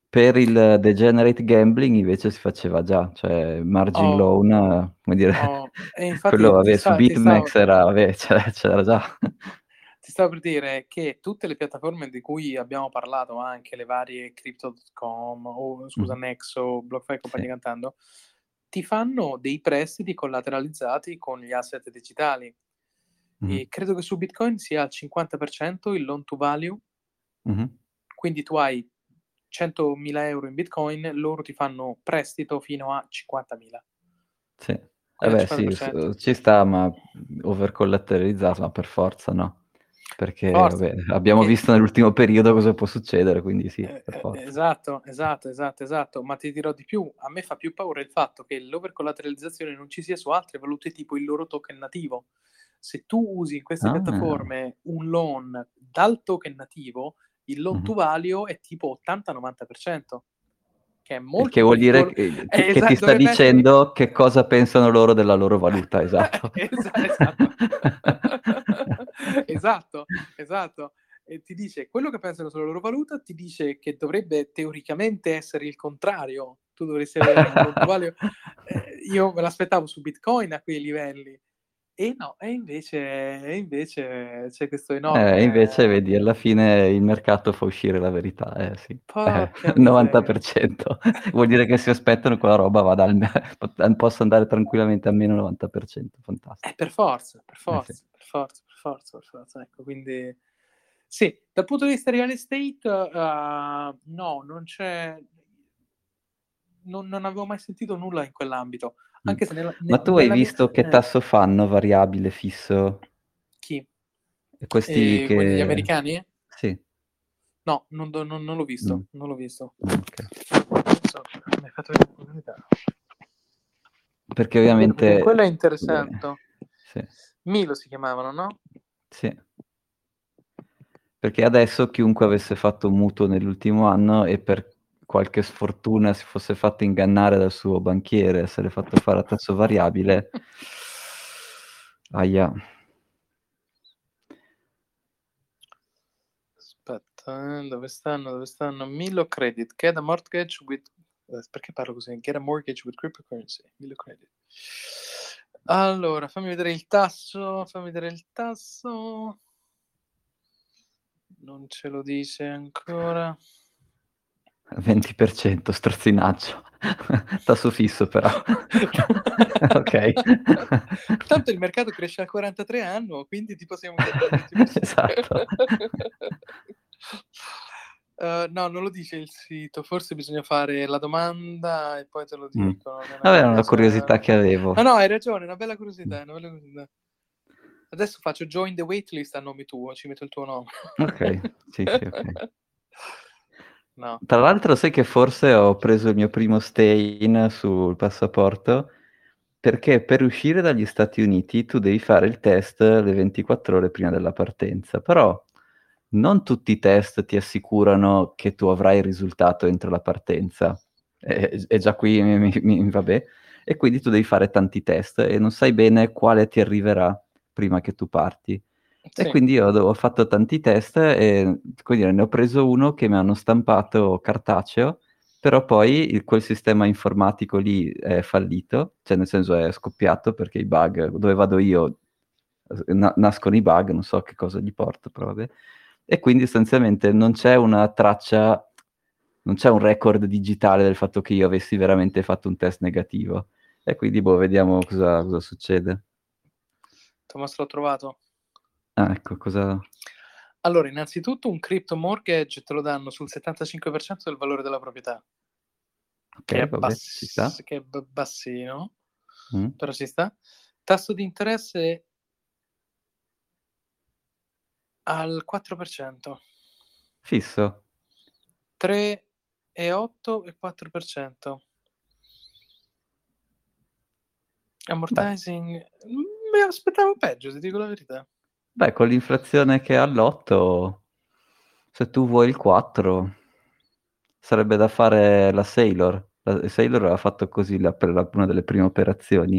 Per il degenerate gambling invece si faceva già, cioè margin Oh. loan, come dire, Oh, infatti quello vabbè, su ti BitMEX stavo- era, vabbè, c'era, c'era già. Ti stavo per dire che tutte le piattaforme di cui abbiamo parlato, anche le varie Crypto.com o scusa, Mm. Nexo, BlockFi e compagnia Sì. cantando, ti fanno dei prestiti collateralizzati con gli asset digitali. Mhm, E credo che su Bitcoin sia al 50% il loan to value, mhm, quindi tu hai 100.000 euro in bitcoin, loro ti fanno prestito fino a 50.000. Sì. Eh sì, ci sta, ma overcollateralizzato, ma per forza no. Perché vabbè, abbiamo visto nell'ultimo periodo cosa può succedere, quindi sì, eh, eh Esatto, esatto, esatto, esatto. Ma ti dirò di più, a me fa più paura il fatto che l'overcollateralizzazione non ci sia su altre valute tipo il loro token nativo. Se tu usi in queste ah. piattaforme un loan dal token nativo, il loan mm-hmm. to value è tipo 80-90% che è molto che vuol dire che, che, esatto, ti sta dicendo essere... che cosa pensano loro della loro valuta, esatto. esatto. esatto, esatto. E ti dice quello che pensano sulla loro valuta, ti dice che dovrebbe teoricamente essere il contrario. Tu dovresti avere un value. Eh, io me l'aspettavo su Bitcoin a quei livelli. E no, e invece, e invece c'è questo enorme... Eh, invece vedi, alla fine il mercato fa uscire la verità, eh sì. Eh, 90%. Vuol dire che si aspettano che quella roba vada al... possa andare tranquillamente a meno 90%, fantastico. Eh, per forza, per forza, eh, sì. per forza, per forza, per forza, ecco, quindi... Sì, dal punto di vista real estate, uh, no, non c'è... Non, non avevo mai sentito nulla in quell'ambito. Anche se nella, Ma tu hai visto che eh. tasso fanno variabile fisso? Chi? Questi eh, che... Gli americani? Sì. No, non, non, non l'ho visto, mm. non l'ho visto. Okay. mi hai fatto un'opportunità. Perché ovviamente... Quello è interessante. Sì. Milo si chiamavano, no? Sì. Perché adesso chiunque avesse fatto un mutuo nell'ultimo anno e per qualche sfortuna si fosse fatto ingannare dal suo banchiere, essere fatto fare a tasso variabile, aia. Aspetta, eh, dove stanno? Dove stanno? Milo Credit, get a mortgage with... Eh, perché parlo così? Get a mortgage with cryptocurrency. Credit. Allora, fammi vedere il tasso, fammi vedere il tasso. Non ce lo dice ancora. 20%, strazzinaggio. Tasso fisso però. ok. Tanto il mercato cresce al 43 anno, quindi ti possiamo esatto. Uh, no, non lo dice il sito, forse bisogna fare la domanda e poi te lo mm. dicono. Mm. Vabbè, è una curiosità che avevo. No, no, hai ragione, una bella curiosità, una bella curiosità. Adesso faccio join the waitlist a nome tuo, ci metto il tuo nome. ok, sì, sì, ok. No. Tra l'altro sai che forse ho preso il mio primo stay-in sul passaporto perché per uscire dagli Stati Uniti tu devi fare il test le 24 ore prima della partenza, però non tutti i test ti assicurano che tu avrai il risultato entro la partenza. E, e già qui mi, mi, vabbè. E quindi tu devi fare tanti test e non sai bene quale ti arriverà prima che tu parti. Sì. E quindi io ho fatto tanti test e quindi ne ho preso uno che mi hanno stampato cartaceo, però poi il, quel sistema informatico lì è fallito, cioè nel senso è scoppiato perché i bug, dove vado io, na- nascono i bug, non so che cosa gli porto, però vabbè. E quindi sostanzialmente non c'è una traccia, non c'è un record digitale del fatto che io avessi veramente fatto un test negativo. E quindi boh, vediamo cosa, cosa succede. Thomas l'ho trovato. Ah, ecco, cosa... Allora, innanzitutto un crypto mortgage te lo danno sul 75% del valore della proprietà. Ok, che, è, vabbè, bass- che è bassino, mm. però ci sta. Tasso di interesse al 4%. Fisso. 3 e 8 e 4%. Amortizing. Beh. Mi aspettavo peggio, ti dico la verità. Beh, con l'inflazione che ha all'8, se tu vuoi il 4, sarebbe da fare la Sailor. La Sailor aveva fatto così la, la, una delle prime operazioni.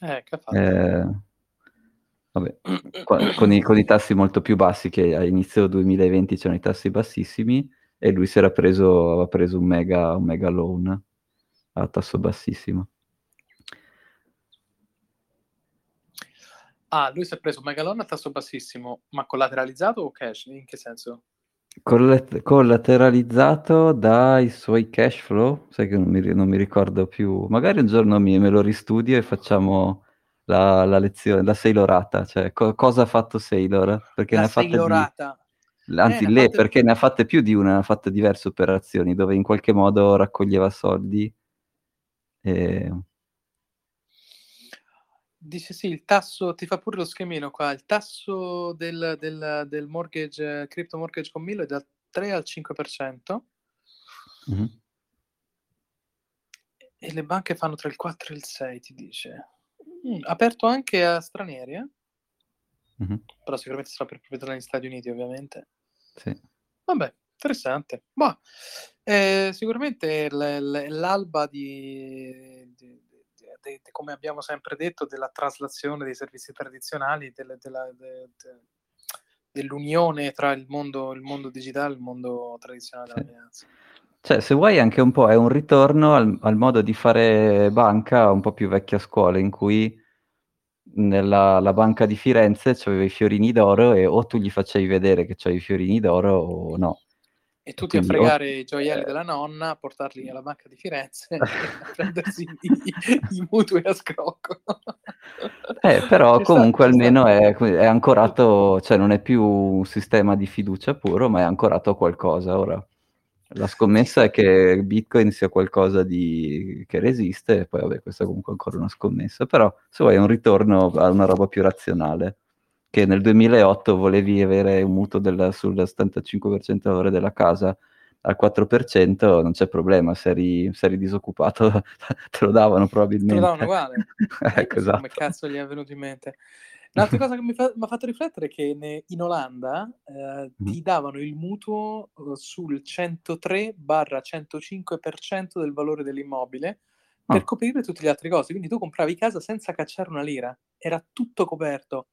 Eh, che ha fatto? Eh, vabbè, con, i, con, i, tassi molto più bassi, che a inizio 2020 c'erano i tassi bassissimi, e lui si era preso, aveva preso un mega, un mega loan a tasso bassissimo. Ah, lui si è preso megalon a tasso bassissimo, ma collateralizzato o cash? In che senso? Collat- collateralizzato dai suoi cash flow? Sai che non mi, non mi ricordo più. Magari un giorno mi, me lo ristudio e facciamo la, la lezione, la Sailorata. Cioè, co- cosa ha fatto Sailor? Perché la ne ha fatte Sailorata. Di... Anzi, Eh, ne lei fatte- perché ne ha fatte più di una, ha fatto diverse operazioni dove in qualche modo raccoglieva soldi. E... Dice sì, il tasso, ti fa pure lo schemino qua, il tasso del, del, del mortgage, crypto mortgage con Milo è dal 3 al 5% Mhm. e le banche fanno tra il 4 e il 6, ti dice. Mm, aperto anche a stranieri, eh? Mhm. però sicuramente sarà per proprietà negli Stati Uniti, ovviamente. Sì. Vabbè, interessante. Ma eh, sicuramente l- l- l'alba di, di- di- di- come abbiamo sempre detto, della traslazione dei servizi tradizionali, della- de- de- dell'unione tra il mondo, il mondo digitale e il mondo tradizionale della finanza. Cioè, se vuoi anche un po' è un ritorno al, al modo di fare banca un po' più vecchia scuola, in cui nella la banca di Firenze c'avevi i fiorini d'oro e o tu gli facevi vedere che c'hai i fiorini d'oro o no. E tutti a Quindi, o- fregare i gioielli eh. della nonna, a portarli alla banca di Firenze a prendersi i, i- mutui a scrocco. Eh, però sta, comunque ci sta. almeno è, è ancorato, cioè non è più un sistema di fiducia puro, ma è ancorato a qualcosa. Ora, la scommessa è che Bitcoin sia qualcosa di... che resiste, e poi vabbè, questa è comunque ancora una scommessa, però se vuoi un ritorno a una roba più razionale, che nel 2008 volevi avere un mutuo del, sul 75% del valore della casa al 4%, non c'è problema, se eri, se eri disoccupato te lo davano Te probabilmente. lo davano uguale. Ecco, so come esatto. cazzo gli è venuto in mente. Un'altra cosa che mi, fa- mi ha fatto riflettere è che ne- in Olanda eh, Mhm. ti davano il mutuo eh, sul 103-105% del valore dell'immobile per Ah. coprire tutte le altre cose. Quindi tu compravi casa senza cacciare una lira, era tutto coperto.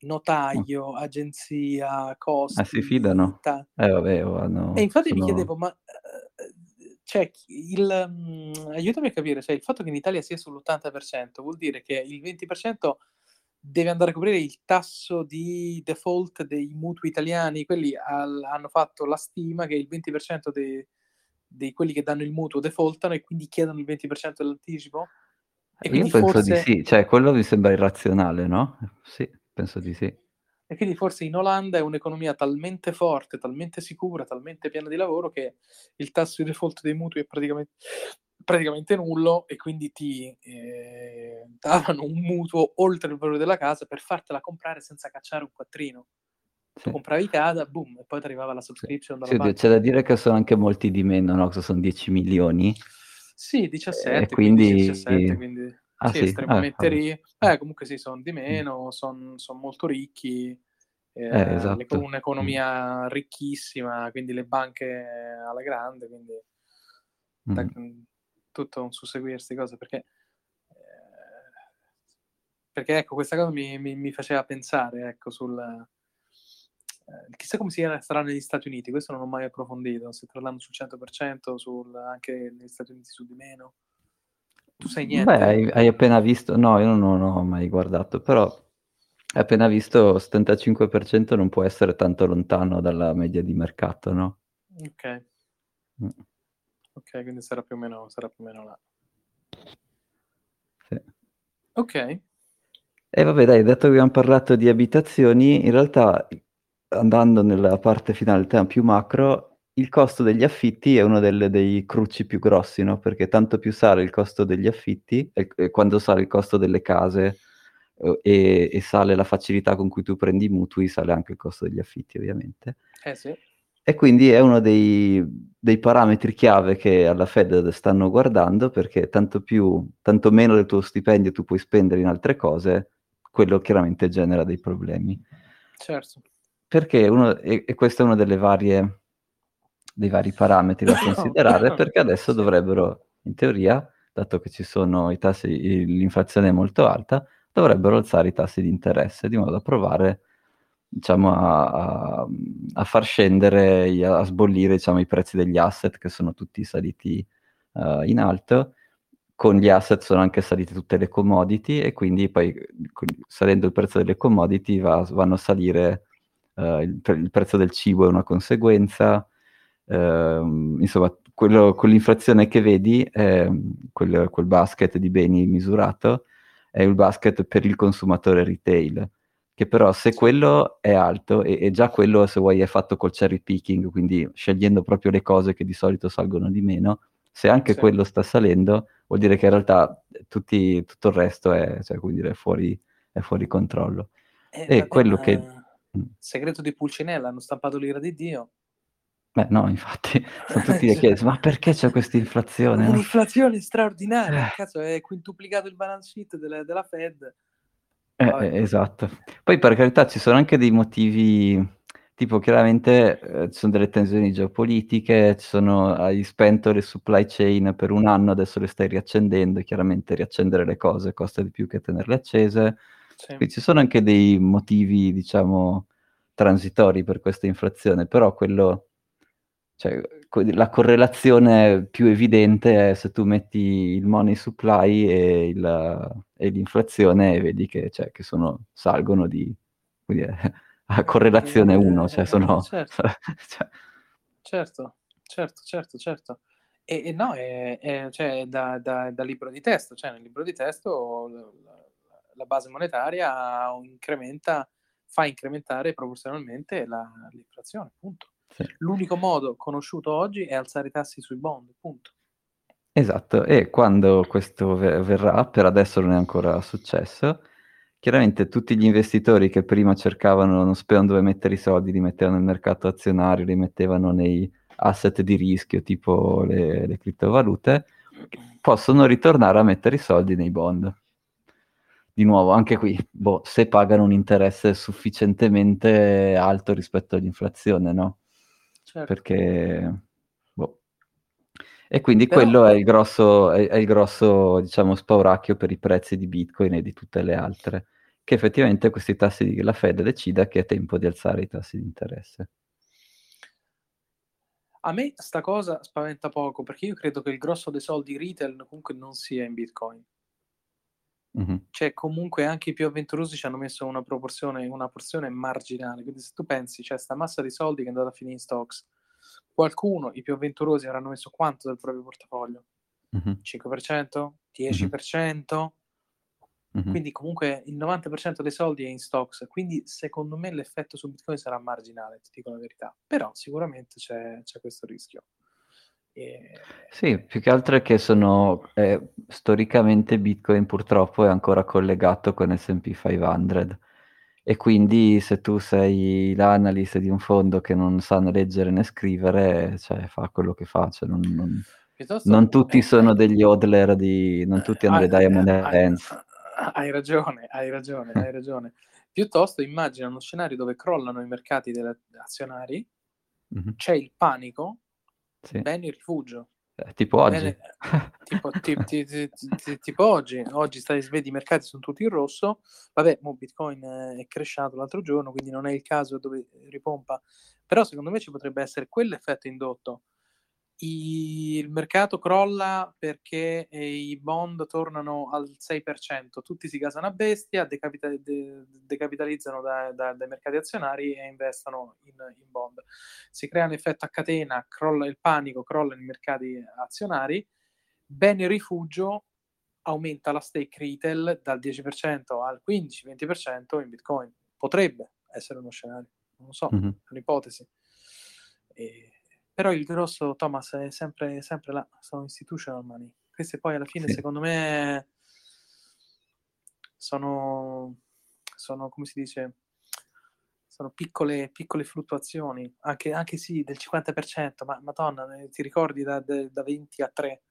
Notaio, agenzia, costi, Ah, si fidano? Eh vabbè, o hanno- e infatti mi sono- chiedevo, ma eh, cioè, il, mm, aiutami a capire, cioè, il fatto che in Italia sia sull'80% vuol dire che il 20% deve andare a coprire il tasso di default dei mutui italiani. Quelli al- hanno fatto la stima che il 20% dei, di quelli che danno il mutuo defaultano e quindi chiedono il 20% dell'anticipo. E Io penso di forse, sì, cioè quello mi sembra irrazionale, no? Sì, penso di sì. e quindi forse in Olanda è un'economia talmente forte, talmente sicura, talmente piena di lavoro che il tasso di default dei mutui è praticamente, praticamente nullo e quindi ti eh, davano un mutuo oltre il valore della casa per fartela comprare senza cacciare un quattrino. Sì. compravi casa, boom, e poi ti arrivava la subscription Sì, banca. c'è da dire che sono anche molti di meno, no? Sono 10 milioni? Sì, 17, E quindi- 15, 17, quindi Ah, sì, sì? estremamente Ah, ri- vabbè. Eh, comunque sì, sono di meno, sono molto ricchi, eh, Eh, esatto. l'eco- un'economia ricchissima, quindi le banche alla grande, quindi Mm. da- tutto un susseguirsi cose, perché, eh, perché ecco, questa cosa mi, mi- mi faceva pensare, ecco, sul... eh, chissà come si sarà negli Stati Uniti, questo non ho mai approfondito, se tra l'anno sul 100%, sul, anche negli Stati Uniti su di meno. Tu sai niente? Beh, hai, hai appena visto, no, io non, non ho mai guardato, però hai appena visto 75% non può essere tanto lontano dalla media di mercato, no? Ok, Mm, ok, quindi sarà più o meno, sarà più o meno là. sì. Ok, E vabbè, dai, dato che abbiamo parlato di abitazioni, in realtà andando nella parte finale, tema più macro, il costo degli affitti è uno delle- dei cruci più grossi, no? Perché tanto più sale il costo degli affitti, e, e quando sale il costo delle case eh, e, e sale la facilità con cui tu prendi i mutui, sale anche il costo degli affitti, ovviamente. eh sì, E quindi è uno dei, dei parametri chiave che alla Fed stanno guardando perché tanto più, tanto meno del tuo stipendio tu puoi spendere in altre cose, quello chiaramente genera dei problemi. certo. Perché uno, e, e questo è uno delle varie, dei vari parametri da considerare, perché adesso dovrebbero, in teoria, dato che ci sono i tassi, l'inflazione è molto alta, dovrebbero alzare i tassi di interesse, di modo da provare diciamo, a, a- far scendere, a sbollire diciamo, i prezzi degli asset che sono tutti saliti eh, in alto. Con gli asset sono anche salite tutte le commodity e quindi poi salendo il prezzo delle commodity va- vanno a salire eh, il, pre- il prezzo del cibo è una conseguenza. Ehm, insomma, quello, quell'inflazione che vedi, è, quel, quel basket di beni misurato, è il basket per il consumatore retail che però se quello è alto, e, e, già quello se vuoi è fatto col cherry picking, quindi scegliendo proprio le cose che di solito salgono di meno, se anche sì. quello sta salendo, vuol dire che in realtà tutti, tutto il resto è, cioè, dire, fuori, è fuori controllo. Eh, e quello che... Segreto di Pulcinella, hanno stampato l'ira di Dio. Beh, no, infatti, sono tutti a chiedere, ma perché c'è questa inflazione? Un'inflazione no? straordinaria, eh. cazzo, è quintuplicato il balance sheet delle, della Fed. Eh, eh, esatto. Poi per carità ci sono anche dei motivi, tipo chiaramente eh, ci sono delle tensioni geopolitiche, ci sono, hai spento le supply chain per un anno, adesso le stai riaccendendo, chiaramente riaccendere le cose costa di più che tenerle accese. Sì. Quindi ci sono anche dei motivi, diciamo, transitori per questa inflazione, però quello cioè, la correlazione più evidente è se tu metti il money supply e, il, e l'inflazione e vedi che, cioè, che sono, salgono di dire, a correlazione 1, cioè sono... Certo. cioè... certo, certo, certo, certo. E, e no, è, è, cioè, da, da, da, libro di testo, cioè nel libro di testo la, la base monetaria incrementa, fa incrementare proporzionalmente la, l'inflazione, punto. Sì. L'unico modo conosciuto oggi è alzare i tassi sui bond, punto. Esatto, e quando questo verrà, per adesso non è ancora successo, chiaramente tutti gli investitori che prima cercavano, non sapevano dove mettere i soldi, li mettevano nel mercato azionario, li mettevano nei asset di rischio, tipo le, le criptovalute, possono ritornare a mettere i soldi nei bond. Di nuovo, anche qui, boh, se pagano un interesse sufficientemente alto rispetto all'inflazione, no? Certo. perché... Boh. E quindi Però... quello è il grosso, è, è il grosso, diciamo, spauracchio per i prezzi di Bitcoin e di tutte le altre, che effettivamente questi tassi di la Fed decida che è tempo di alzare i tassi di interesse. A me sta cosa spaventa poco perché io credo che il grosso dei soldi retail comunque non sia in Bitcoin. Mm-hmm. Cioè, comunque anche i più avventurosi ci hanno messo una proporzione, una porzione marginale. Quindi, se tu pensi, c'è cioè, sta massa di soldi che è andata a finire in stocks, qualcuno, i più avventurosi, avranno messo quanto del proprio portafoglio? Mm-hmm. 5%? 10%? Mm-hmm. Quindi, comunque, il 90% dei soldi è in stocks. Quindi, secondo me, l'effetto su Bitcoin sarà marginale, ti dico la verità. Però, sicuramente c'è, c'è questo rischio. E... Sì, più che altro è che sono eh, storicamente Bitcoin purtroppo è ancora collegato con SP 500 e quindi se tu sei l'analyst di un fondo che non sa né leggere né scrivere, cioè fa quello che fa, cioè non, non, non tutti eh, sono degli hodler di... non tutti hanno le Diamond Hands. Hai ragione, hai ragione, hai ragione. Piuttosto immagina uno scenario dove crollano i mercati azionari, mm-hmm. c'è il panico, sì. bene il rifugio. Eh, tipo oggi. Bene, tipo, tipo, tipo, tipo, oggi. Oggi stai svedi, i mercati sono tutti in rosso. Vabbè, mo Bitcoin è cresciuto l'altro giorno, quindi non è il caso dove ripompa. Però secondo me ci potrebbe essere quell'effetto indotto il mercato crolla perché eh, i bond tornano al 6%, tutti si gasano a bestia, decapita- de- decapitalizzano da, da, dai mercati azionari e investono in, in, bond. Si crea un effetto a catena, crolla il panico, crollano i mercati azionari, bene rifugio aumenta la stake retail dal 10% al 15-20% in Bitcoin. Potrebbe essere uno scenario, non lo so, mm-hmm. è un'ipotesi. E però il grosso, Thomas, è sempre, sempre là, sono institutional money. Queste poi alla fine, sì. secondo me, sono, sono, come si dice, sono piccole, piccole fluttuazioni, anche, anche sì, del 50%, ma madonna, eh, ti ricordi da, da 20 a 3?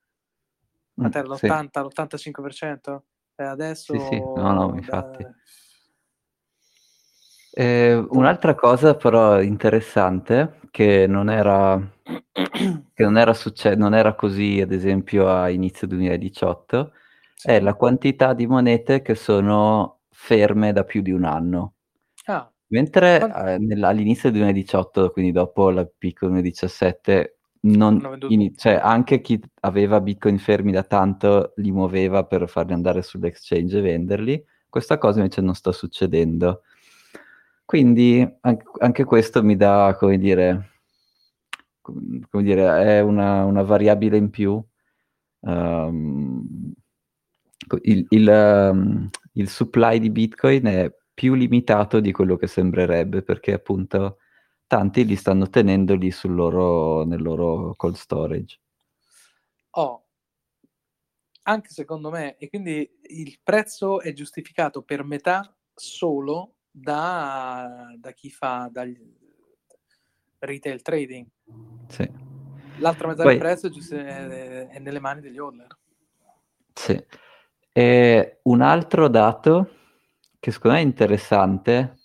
A te l'80, sì. l'85%? E adesso... Sì, sì. No, no, infatti. Da, eh, un'altra cosa però interessante che non era, che non era, succe- non era così ad esempio a inizio 2018 sì. è la quantità di monete che sono ferme da più di un anno. Ah. Mentre eh, all'inizio del 2018, quindi dopo la picco 2017, non, in, cioè, anche chi aveva bitcoin fermi da tanto li muoveva per farli andare sull'exchange e venderli. Questa cosa invece non sta succedendo. Quindi anche questo mi dà, come dire, come dire è una, una variabile in più. Um, il, il, um, il, supply di Bitcoin è più limitato di quello che sembrerebbe, perché appunto tanti li stanno tenendo lì sul loro, nel loro cold storage. Oh, anche secondo me, e quindi il prezzo è giustificato per metà solo da, da chi fa dal retail trading. Sì. L'altra metà Poi, del prezzo è, è, nelle mani degli holder. Sì. E un altro dato che secondo me è interessante,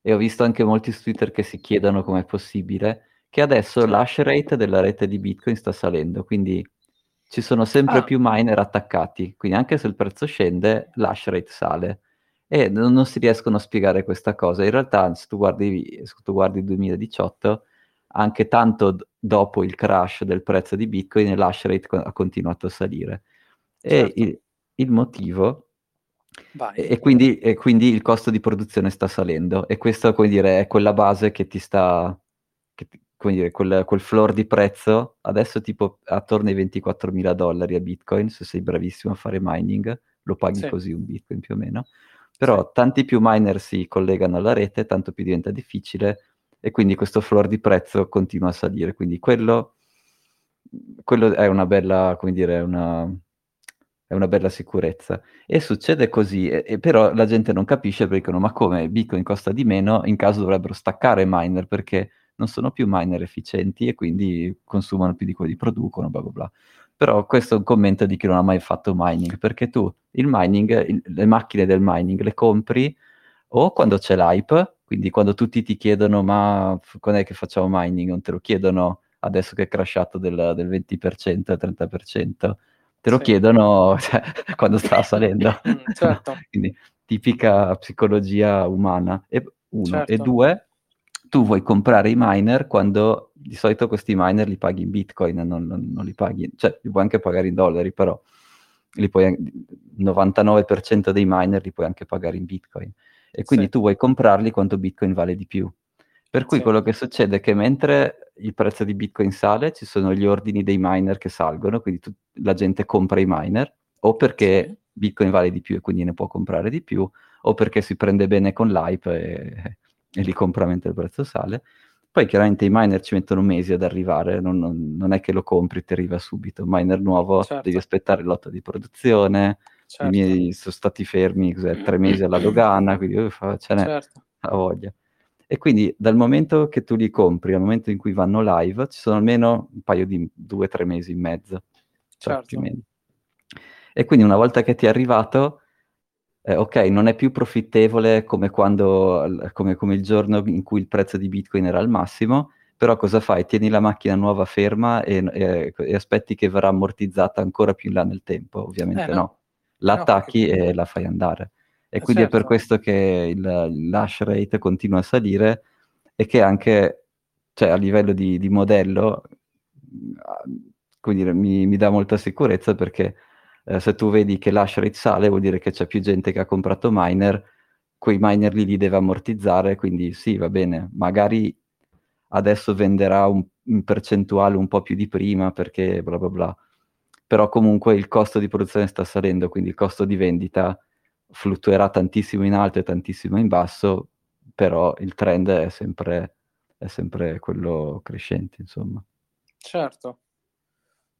e ho visto anche molti su Twitter che si chiedono come è possibile, che adesso l'hash rate della rete di Bitcoin sta salendo, quindi ci sono sempre ah. più miner attaccati, quindi anche se il prezzo scende, l'hash rate sale. E non, non, si riescono a spiegare questa cosa. In realtà, se tu guardi, se tu guardi il 2018, anche tanto d- dopo il crash del prezzo di Bitcoin, l'hash rate co- ha continuato a salire. Certo. E il, il motivo e, quindi, e, quindi, il costo di produzione sta salendo e questo come dire, è quella base che ti sta, che come dire, quel, quel, floor di prezzo, adesso tipo attorno ai 24 mila dollari a Bitcoin, se sei bravissimo a fare mining, lo paghi sì. così un Bitcoin più o meno, però tanti più miner si collegano alla rete, tanto più diventa difficile e quindi questo floor di prezzo continua a salire, quindi quello, quello è una bella, come dire, una è una bella sicurezza. E succede così, e, e però la gente non capisce perché dicono ma come Bitcoin costa di meno, in caso dovrebbero staccare miner perché non sono più miner efficienti e quindi consumano più di quelli che producono, bla bla bla. Però questo è un commento di chi non ha mai fatto mining, perché tu il mining, il, le macchine del mining le compri o quando c'è l'hype, quindi quando tutti ti chiedono ma quando è che facciamo mining, non te lo chiedono adesso che è crashato del, del 20%, del 30%, te lo sì. chiedono cioè, quando sta salendo. Mm, certo. Quindi tipica psicologia umana. E, uno. Certo. E due, tu vuoi comprare i miner quando di solito questi miner li paghi in bitcoin, non, non, non li paghi, cioè li puoi anche pagare in dollari, però li puoi, il 99% dei miner li puoi anche pagare in bitcoin. E quindi sì. tu vuoi comprarli quando bitcoin vale di più. Per cui sì. quello che succede è che mentre il prezzo di Bitcoin sale, ci sono gli ordini dei miner che salgono, quindi tu, la gente compra i miner, o perché sì. Bitcoin vale di più e quindi ne può comprare di più, o perché si prende bene con l'hype e, e li compra mentre il prezzo sale. Poi chiaramente i miner ci mettono mesi ad arrivare, non, non, non è che lo compri e ti arriva subito. Miner nuovo, certo. devi aspettare l'otto di produzione, certo. i miei sono stati fermi cos'è, tre mesi alla dogana, quindi uh, ce n'è certo. la voglia. E quindi dal momento che tu li compri al momento in cui vanno live, ci sono almeno un paio di due o tre mesi in mezzo. Cioè certo. E quindi una volta che ti è arrivato, eh, ok, non è più profittevole come, quando, come, come il giorno in cui il prezzo di Bitcoin era al massimo, però cosa fai? Tieni la macchina nuova ferma e, e, e, aspetti che verrà ammortizzata ancora più in là nel tempo? Ovviamente eh, no. no. L'attacchi no, perché... e la fai andare e quindi certo. è per certo. questo che il, l'hash rate continua a salire e che anche cioè, a livello di, di modello come dire, mi, mi, dà molta sicurezza perché eh, se tu vedi che l'hash rate sale vuol dire che c'è più gente che ha comprato miner, quei miner lì li deve ammortizzare, quindi sì, va bene, magari adesso venderà un, un percentuale un po' più di prima perché bla bla bla, però comunque il costo di produzione sta salendo, quindi il costo di vendita fluttuerà tantissimo in alto e tantissimo in basso, però il trend è sempre, è sempre quello crescente, insomma. Certo,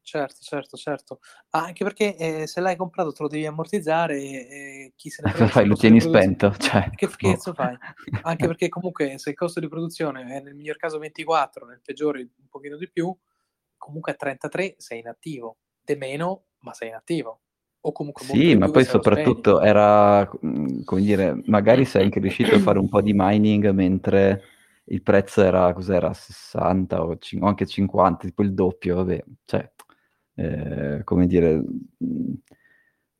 certo, certo, certo. Ah, anche perché eh, se l'hai comprato te lo devi ammortizzare e chi se ne frega... fai? Lo tieni spento, cioè... Che cazzo no. fai? Anche perché comunque se il costo di produzione è nel miglior caso 24, nel peggiore un pochino di più, comunque a 33 sei inattivo. De meno, ma sei inattivo o comunque sì, ma poi soprattutto era, come dire, magari sei anche riuscito a fare un po' di mining mentre il prezzo era, cos'era, 60 o, c- o anche 50, tipo il doppio, vabbè, cioè, eh, come dire...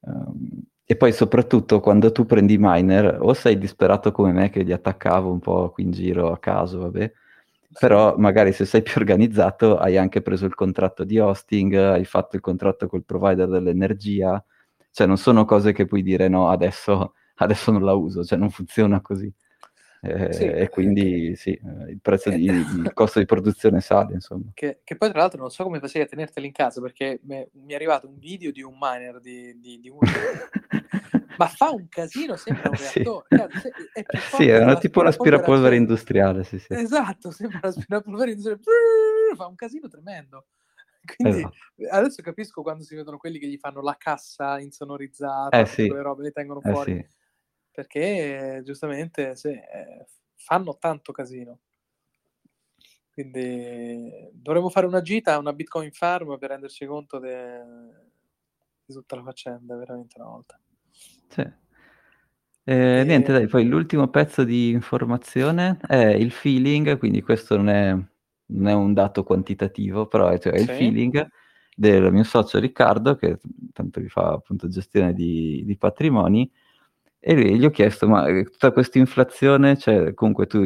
um, e poi soprattutto quando tu prendi miner, o sei disperato come me che li attaccavo un po' qui in giro a caso, vabbè, però magari se sei più organizzato hai anche preso il contratto di hosting, hai fatto il contratto col provider dell'energia, cioè non sono cose che puoi dire no, adesso, adesso non la uso, cioè non funziona così. Eh, Sì. e quindi sì, eh, il, prezzo di, il costo di produzione sale, insomma. Che, che poi tra l'altro non so come facevi a tenerteli in casa perché me- mi è arrivato un video di un miner di, di, di uno ma fa un casino, sembra un Sì. reattore. Cazzo, se- è più Sì, è dell'aspirapolvere tipo l'aspirapolvere industriale, sì, sì. Esatto, sembra l'aspirapolvere industriale. Fa un casino tremendo. Quindi Esatto. adesso capisco quando si vedono quelli che gli fanno la cassa insonorizzata, Eh sì, quelle robe, le tengono eh fuori. sì. Perché giustamente sì, eh, fanno tanto casino. Quindi dovremmo fare una gita a una Bitcoin farm per renderci conto de- di tutta la faccenda, veramente una volta. Sì. Eh, E- niente, dai, poi l'ultimo pezzo di informazione è il feeling, quindi questo non è, non è un dato quantitativo, però è, cioè, è il Sì. feeling del mio socio Riccardo, che tanto vi fa appunto gestione di, di patrimoni, e gli ho chiesto, ma eh, tutta questa inflazione, cioè comunque tu,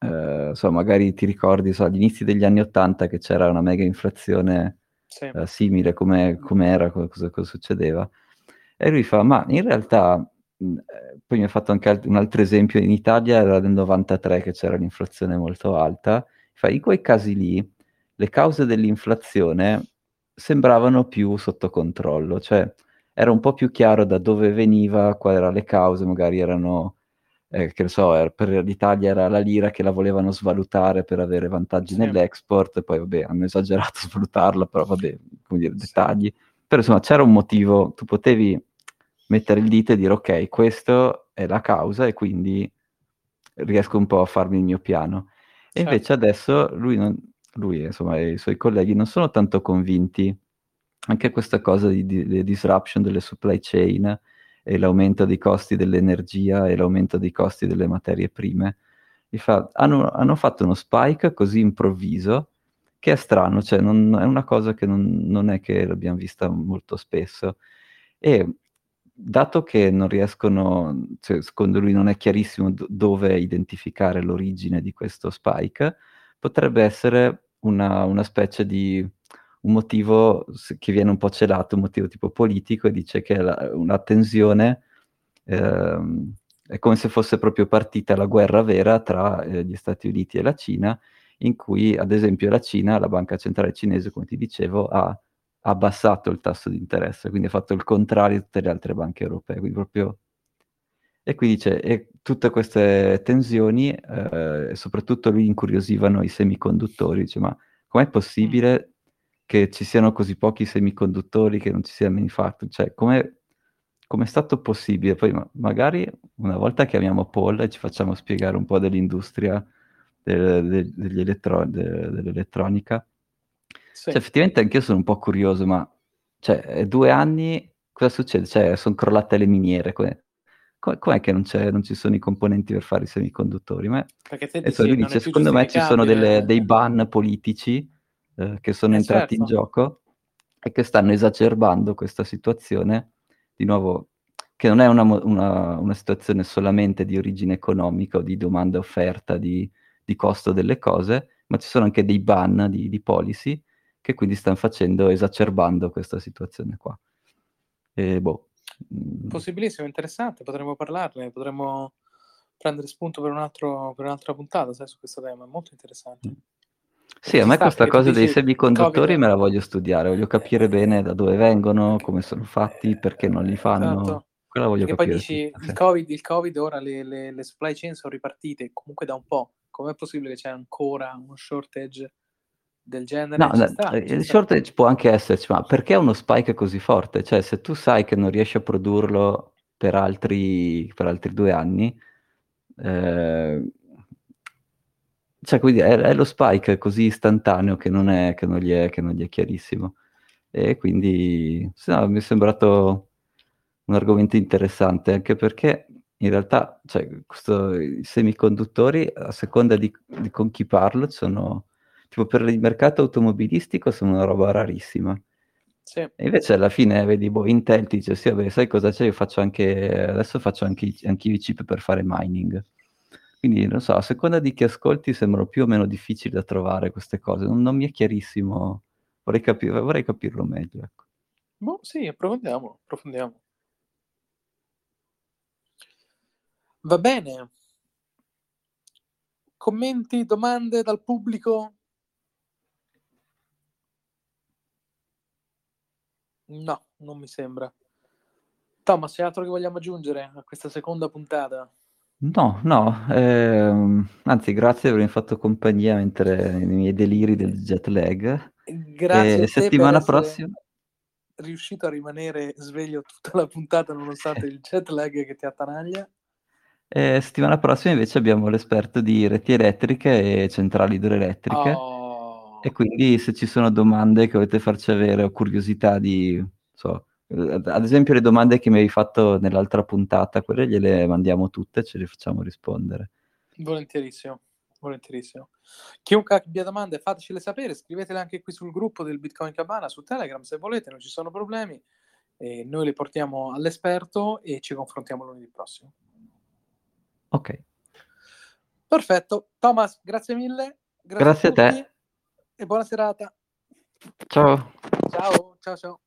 eh, insomma, magari ti ricordi, so, agli inizi degli anni Ottanta che c'era una mega inflazione Sì. eh, simile come, come era, co- cosa, cosa succedeva. E lui fa, ma in realtà, eh, poi mi ha fatto anche alt- un altro esempio, in Italia era nel 93 che c'era l'inflazione molto alta, fa, in quei casi lì le cause dell'inflazione sembravano più sotto controllo, cioè era un po' più chiaro da dove veniva, quali erano le cause, magari erano, eh, che ne so, er- per l'Italia era la lira che la volevano svalutare per avere vantaggi Sì. nell'export, poi vabbè, hanno esagerato a svalutarla, però vabbè, come dire, Sì. dettagli. Però insomma c'era un motivo, tu potevi mettere il dito e dire ok, questo è la causa e quindi riesco un po' a farmi il mio piano. E Certo. invece adesso lui, non- lui, insomma, e i suoi colleghi non sono tanto convinti anche questa cosa di, di- di disruption delle supply chain e l'aumento dei costi dell'energia e l'aumento dei costi delle materie prime. Fa- hanno, hanno fatto uno spike così improvviso che è strano, cioè non, è una cosa che non, non è che l'abbiamo vista molto spesso. E dato che non riescono, cioè, secondo lui non è chiarissimo do- dove identificare l'origine di questo spike, potrebbe essere una, una specie di un motivo che viene un po' celato, un motivo tipo politico, e dice che la- una tensione ehm, è come se fosse proprio partita la guerra vera tra eh, gli Stati Uniti e la Cina, in cui ad esempio la Cina, la banca centrale cinese, come ti dicevo, ha abbassato il tasso di interesse, quindi ha fatto il contrario di tutte le altre banche europee, quindi proprio... E qui dice, e tutte queste tensioni, eh, soprattutto lui incuriosivano i semiconduttori, dice, ma com'è possibile che ci siano così pochi semiconduttori, che non ci sia manufacturing? Cioè, come è stato possibile? Poi ma- magari una volta chiamiamo Paul e ci facciamo spiegare un po' dell'industria del- del- degli elettro- de- dell'elettronica. Sì. Cioè, effettivamente anch'io sono un po' curioso, ma cioè, due anni cosa succede? Cioè, sono crollate le miniere. come- com'è che non, c'è- non ci sono i componenti per fare i semiconduttori? Ma Perché te dici, è dice, secondo me ci sono delle- dei ban politici eh, che sono Eh, entrati in certo. gioco e che stanno esacerbando questa situazione, di nuovo, che non è una, una- una situazione solamente di origine economica o di domanda e offerta, di, di costo delle cose, ma ci sono anche dei ban di, di policy che quindi stanno facendo, esacerbando questa situazione qua. E boh. mm, Possibilissimo, interessante, potremmo parlarne, potremmo prendere spunto per, un altro, per un'altra puntata sai, su questo tema, è molto interessante. Sì, a me sta, questa cosa dei semiconduttori me la voglio studiare, voglio capire Eh, bene da dove vengono, perché- come sono fatti, perché non li eh, fanno. esatto. Quella voglio Perché poi capire dici, tutta, il sì. COVID, il COVID ora le, le- le supply chain sono ripartite comunque da un po', com'è possibile che c'è ancora uno shortage del genere? No, sta, eh, il sta. shortage può anche esserci, ma perché uno spike così forte? Cioè, se tu sai che non riesci a produrlo per altri, per altri due anni, eh, cioè, quindi è, è lo spike così istantaneo che non, è, che non gli è, che non gli è chiarissimo. E quindi, no, mi è sembrato un argomento interessante, anche perché in realtà, cioè, questo- i semiconduttori, a seconda di, di con chi parlo, sono, tipo per il mercato automobilistico, sono una roba rarissima. Sì, E invece alla fine vedi, boh, Intel ti dice, sì, vabbè, sai cosa c'è? Io faccio anche, adesso faccio anche, anche i chip per fare mining. Quindi, non so, a seconda di chi ascolti sembrano più o meno difficili da trovare queste cose. Non, non mi è chiarissimo, vorrei, capi- vorrei capirlo meglio, ecco. boh, sì, approfondiamo, approfondiamo. Va bene, commenti, domande dal pubblico? No, non mi sembra. Thomas, c'è altro che vogliamo aggiungere a questa seconda puntata? No, no, ehm, anzi grazie per avermi fatto compagnia mentre nei miei deliri del jet lag. Grazie e settimana prossima riuscito a rimanere sveglio tutta la puntata nonostante il jet lag che ti attanaglia. E settimana prossima invece abbiamo l'esperto di reti elettriche e centrali idroelettriche. Oh. E quindi se ci sono domande che volete farci avere o curiosità di, so, ad esempio le domande che mi hai fatto nell'altra puntata, quelle gliele mandiamo tutte e ce le facciamo rispondere. Volentierissimo, volentierissimo. Chiunque abbia domande fatecele sapere, scrivetele anche qui sul gruppo del Bitcoin Cabana su Telegram se volete, non ci sono problemi. E noi le portiamo all'esperto e ci confrontiamo lunedì prossimo. Ok. Perfetto. Thomas, grazie mille. Grazie, grazie a, a te. E buona serata. Ciao. Ciao, ciao, ciao.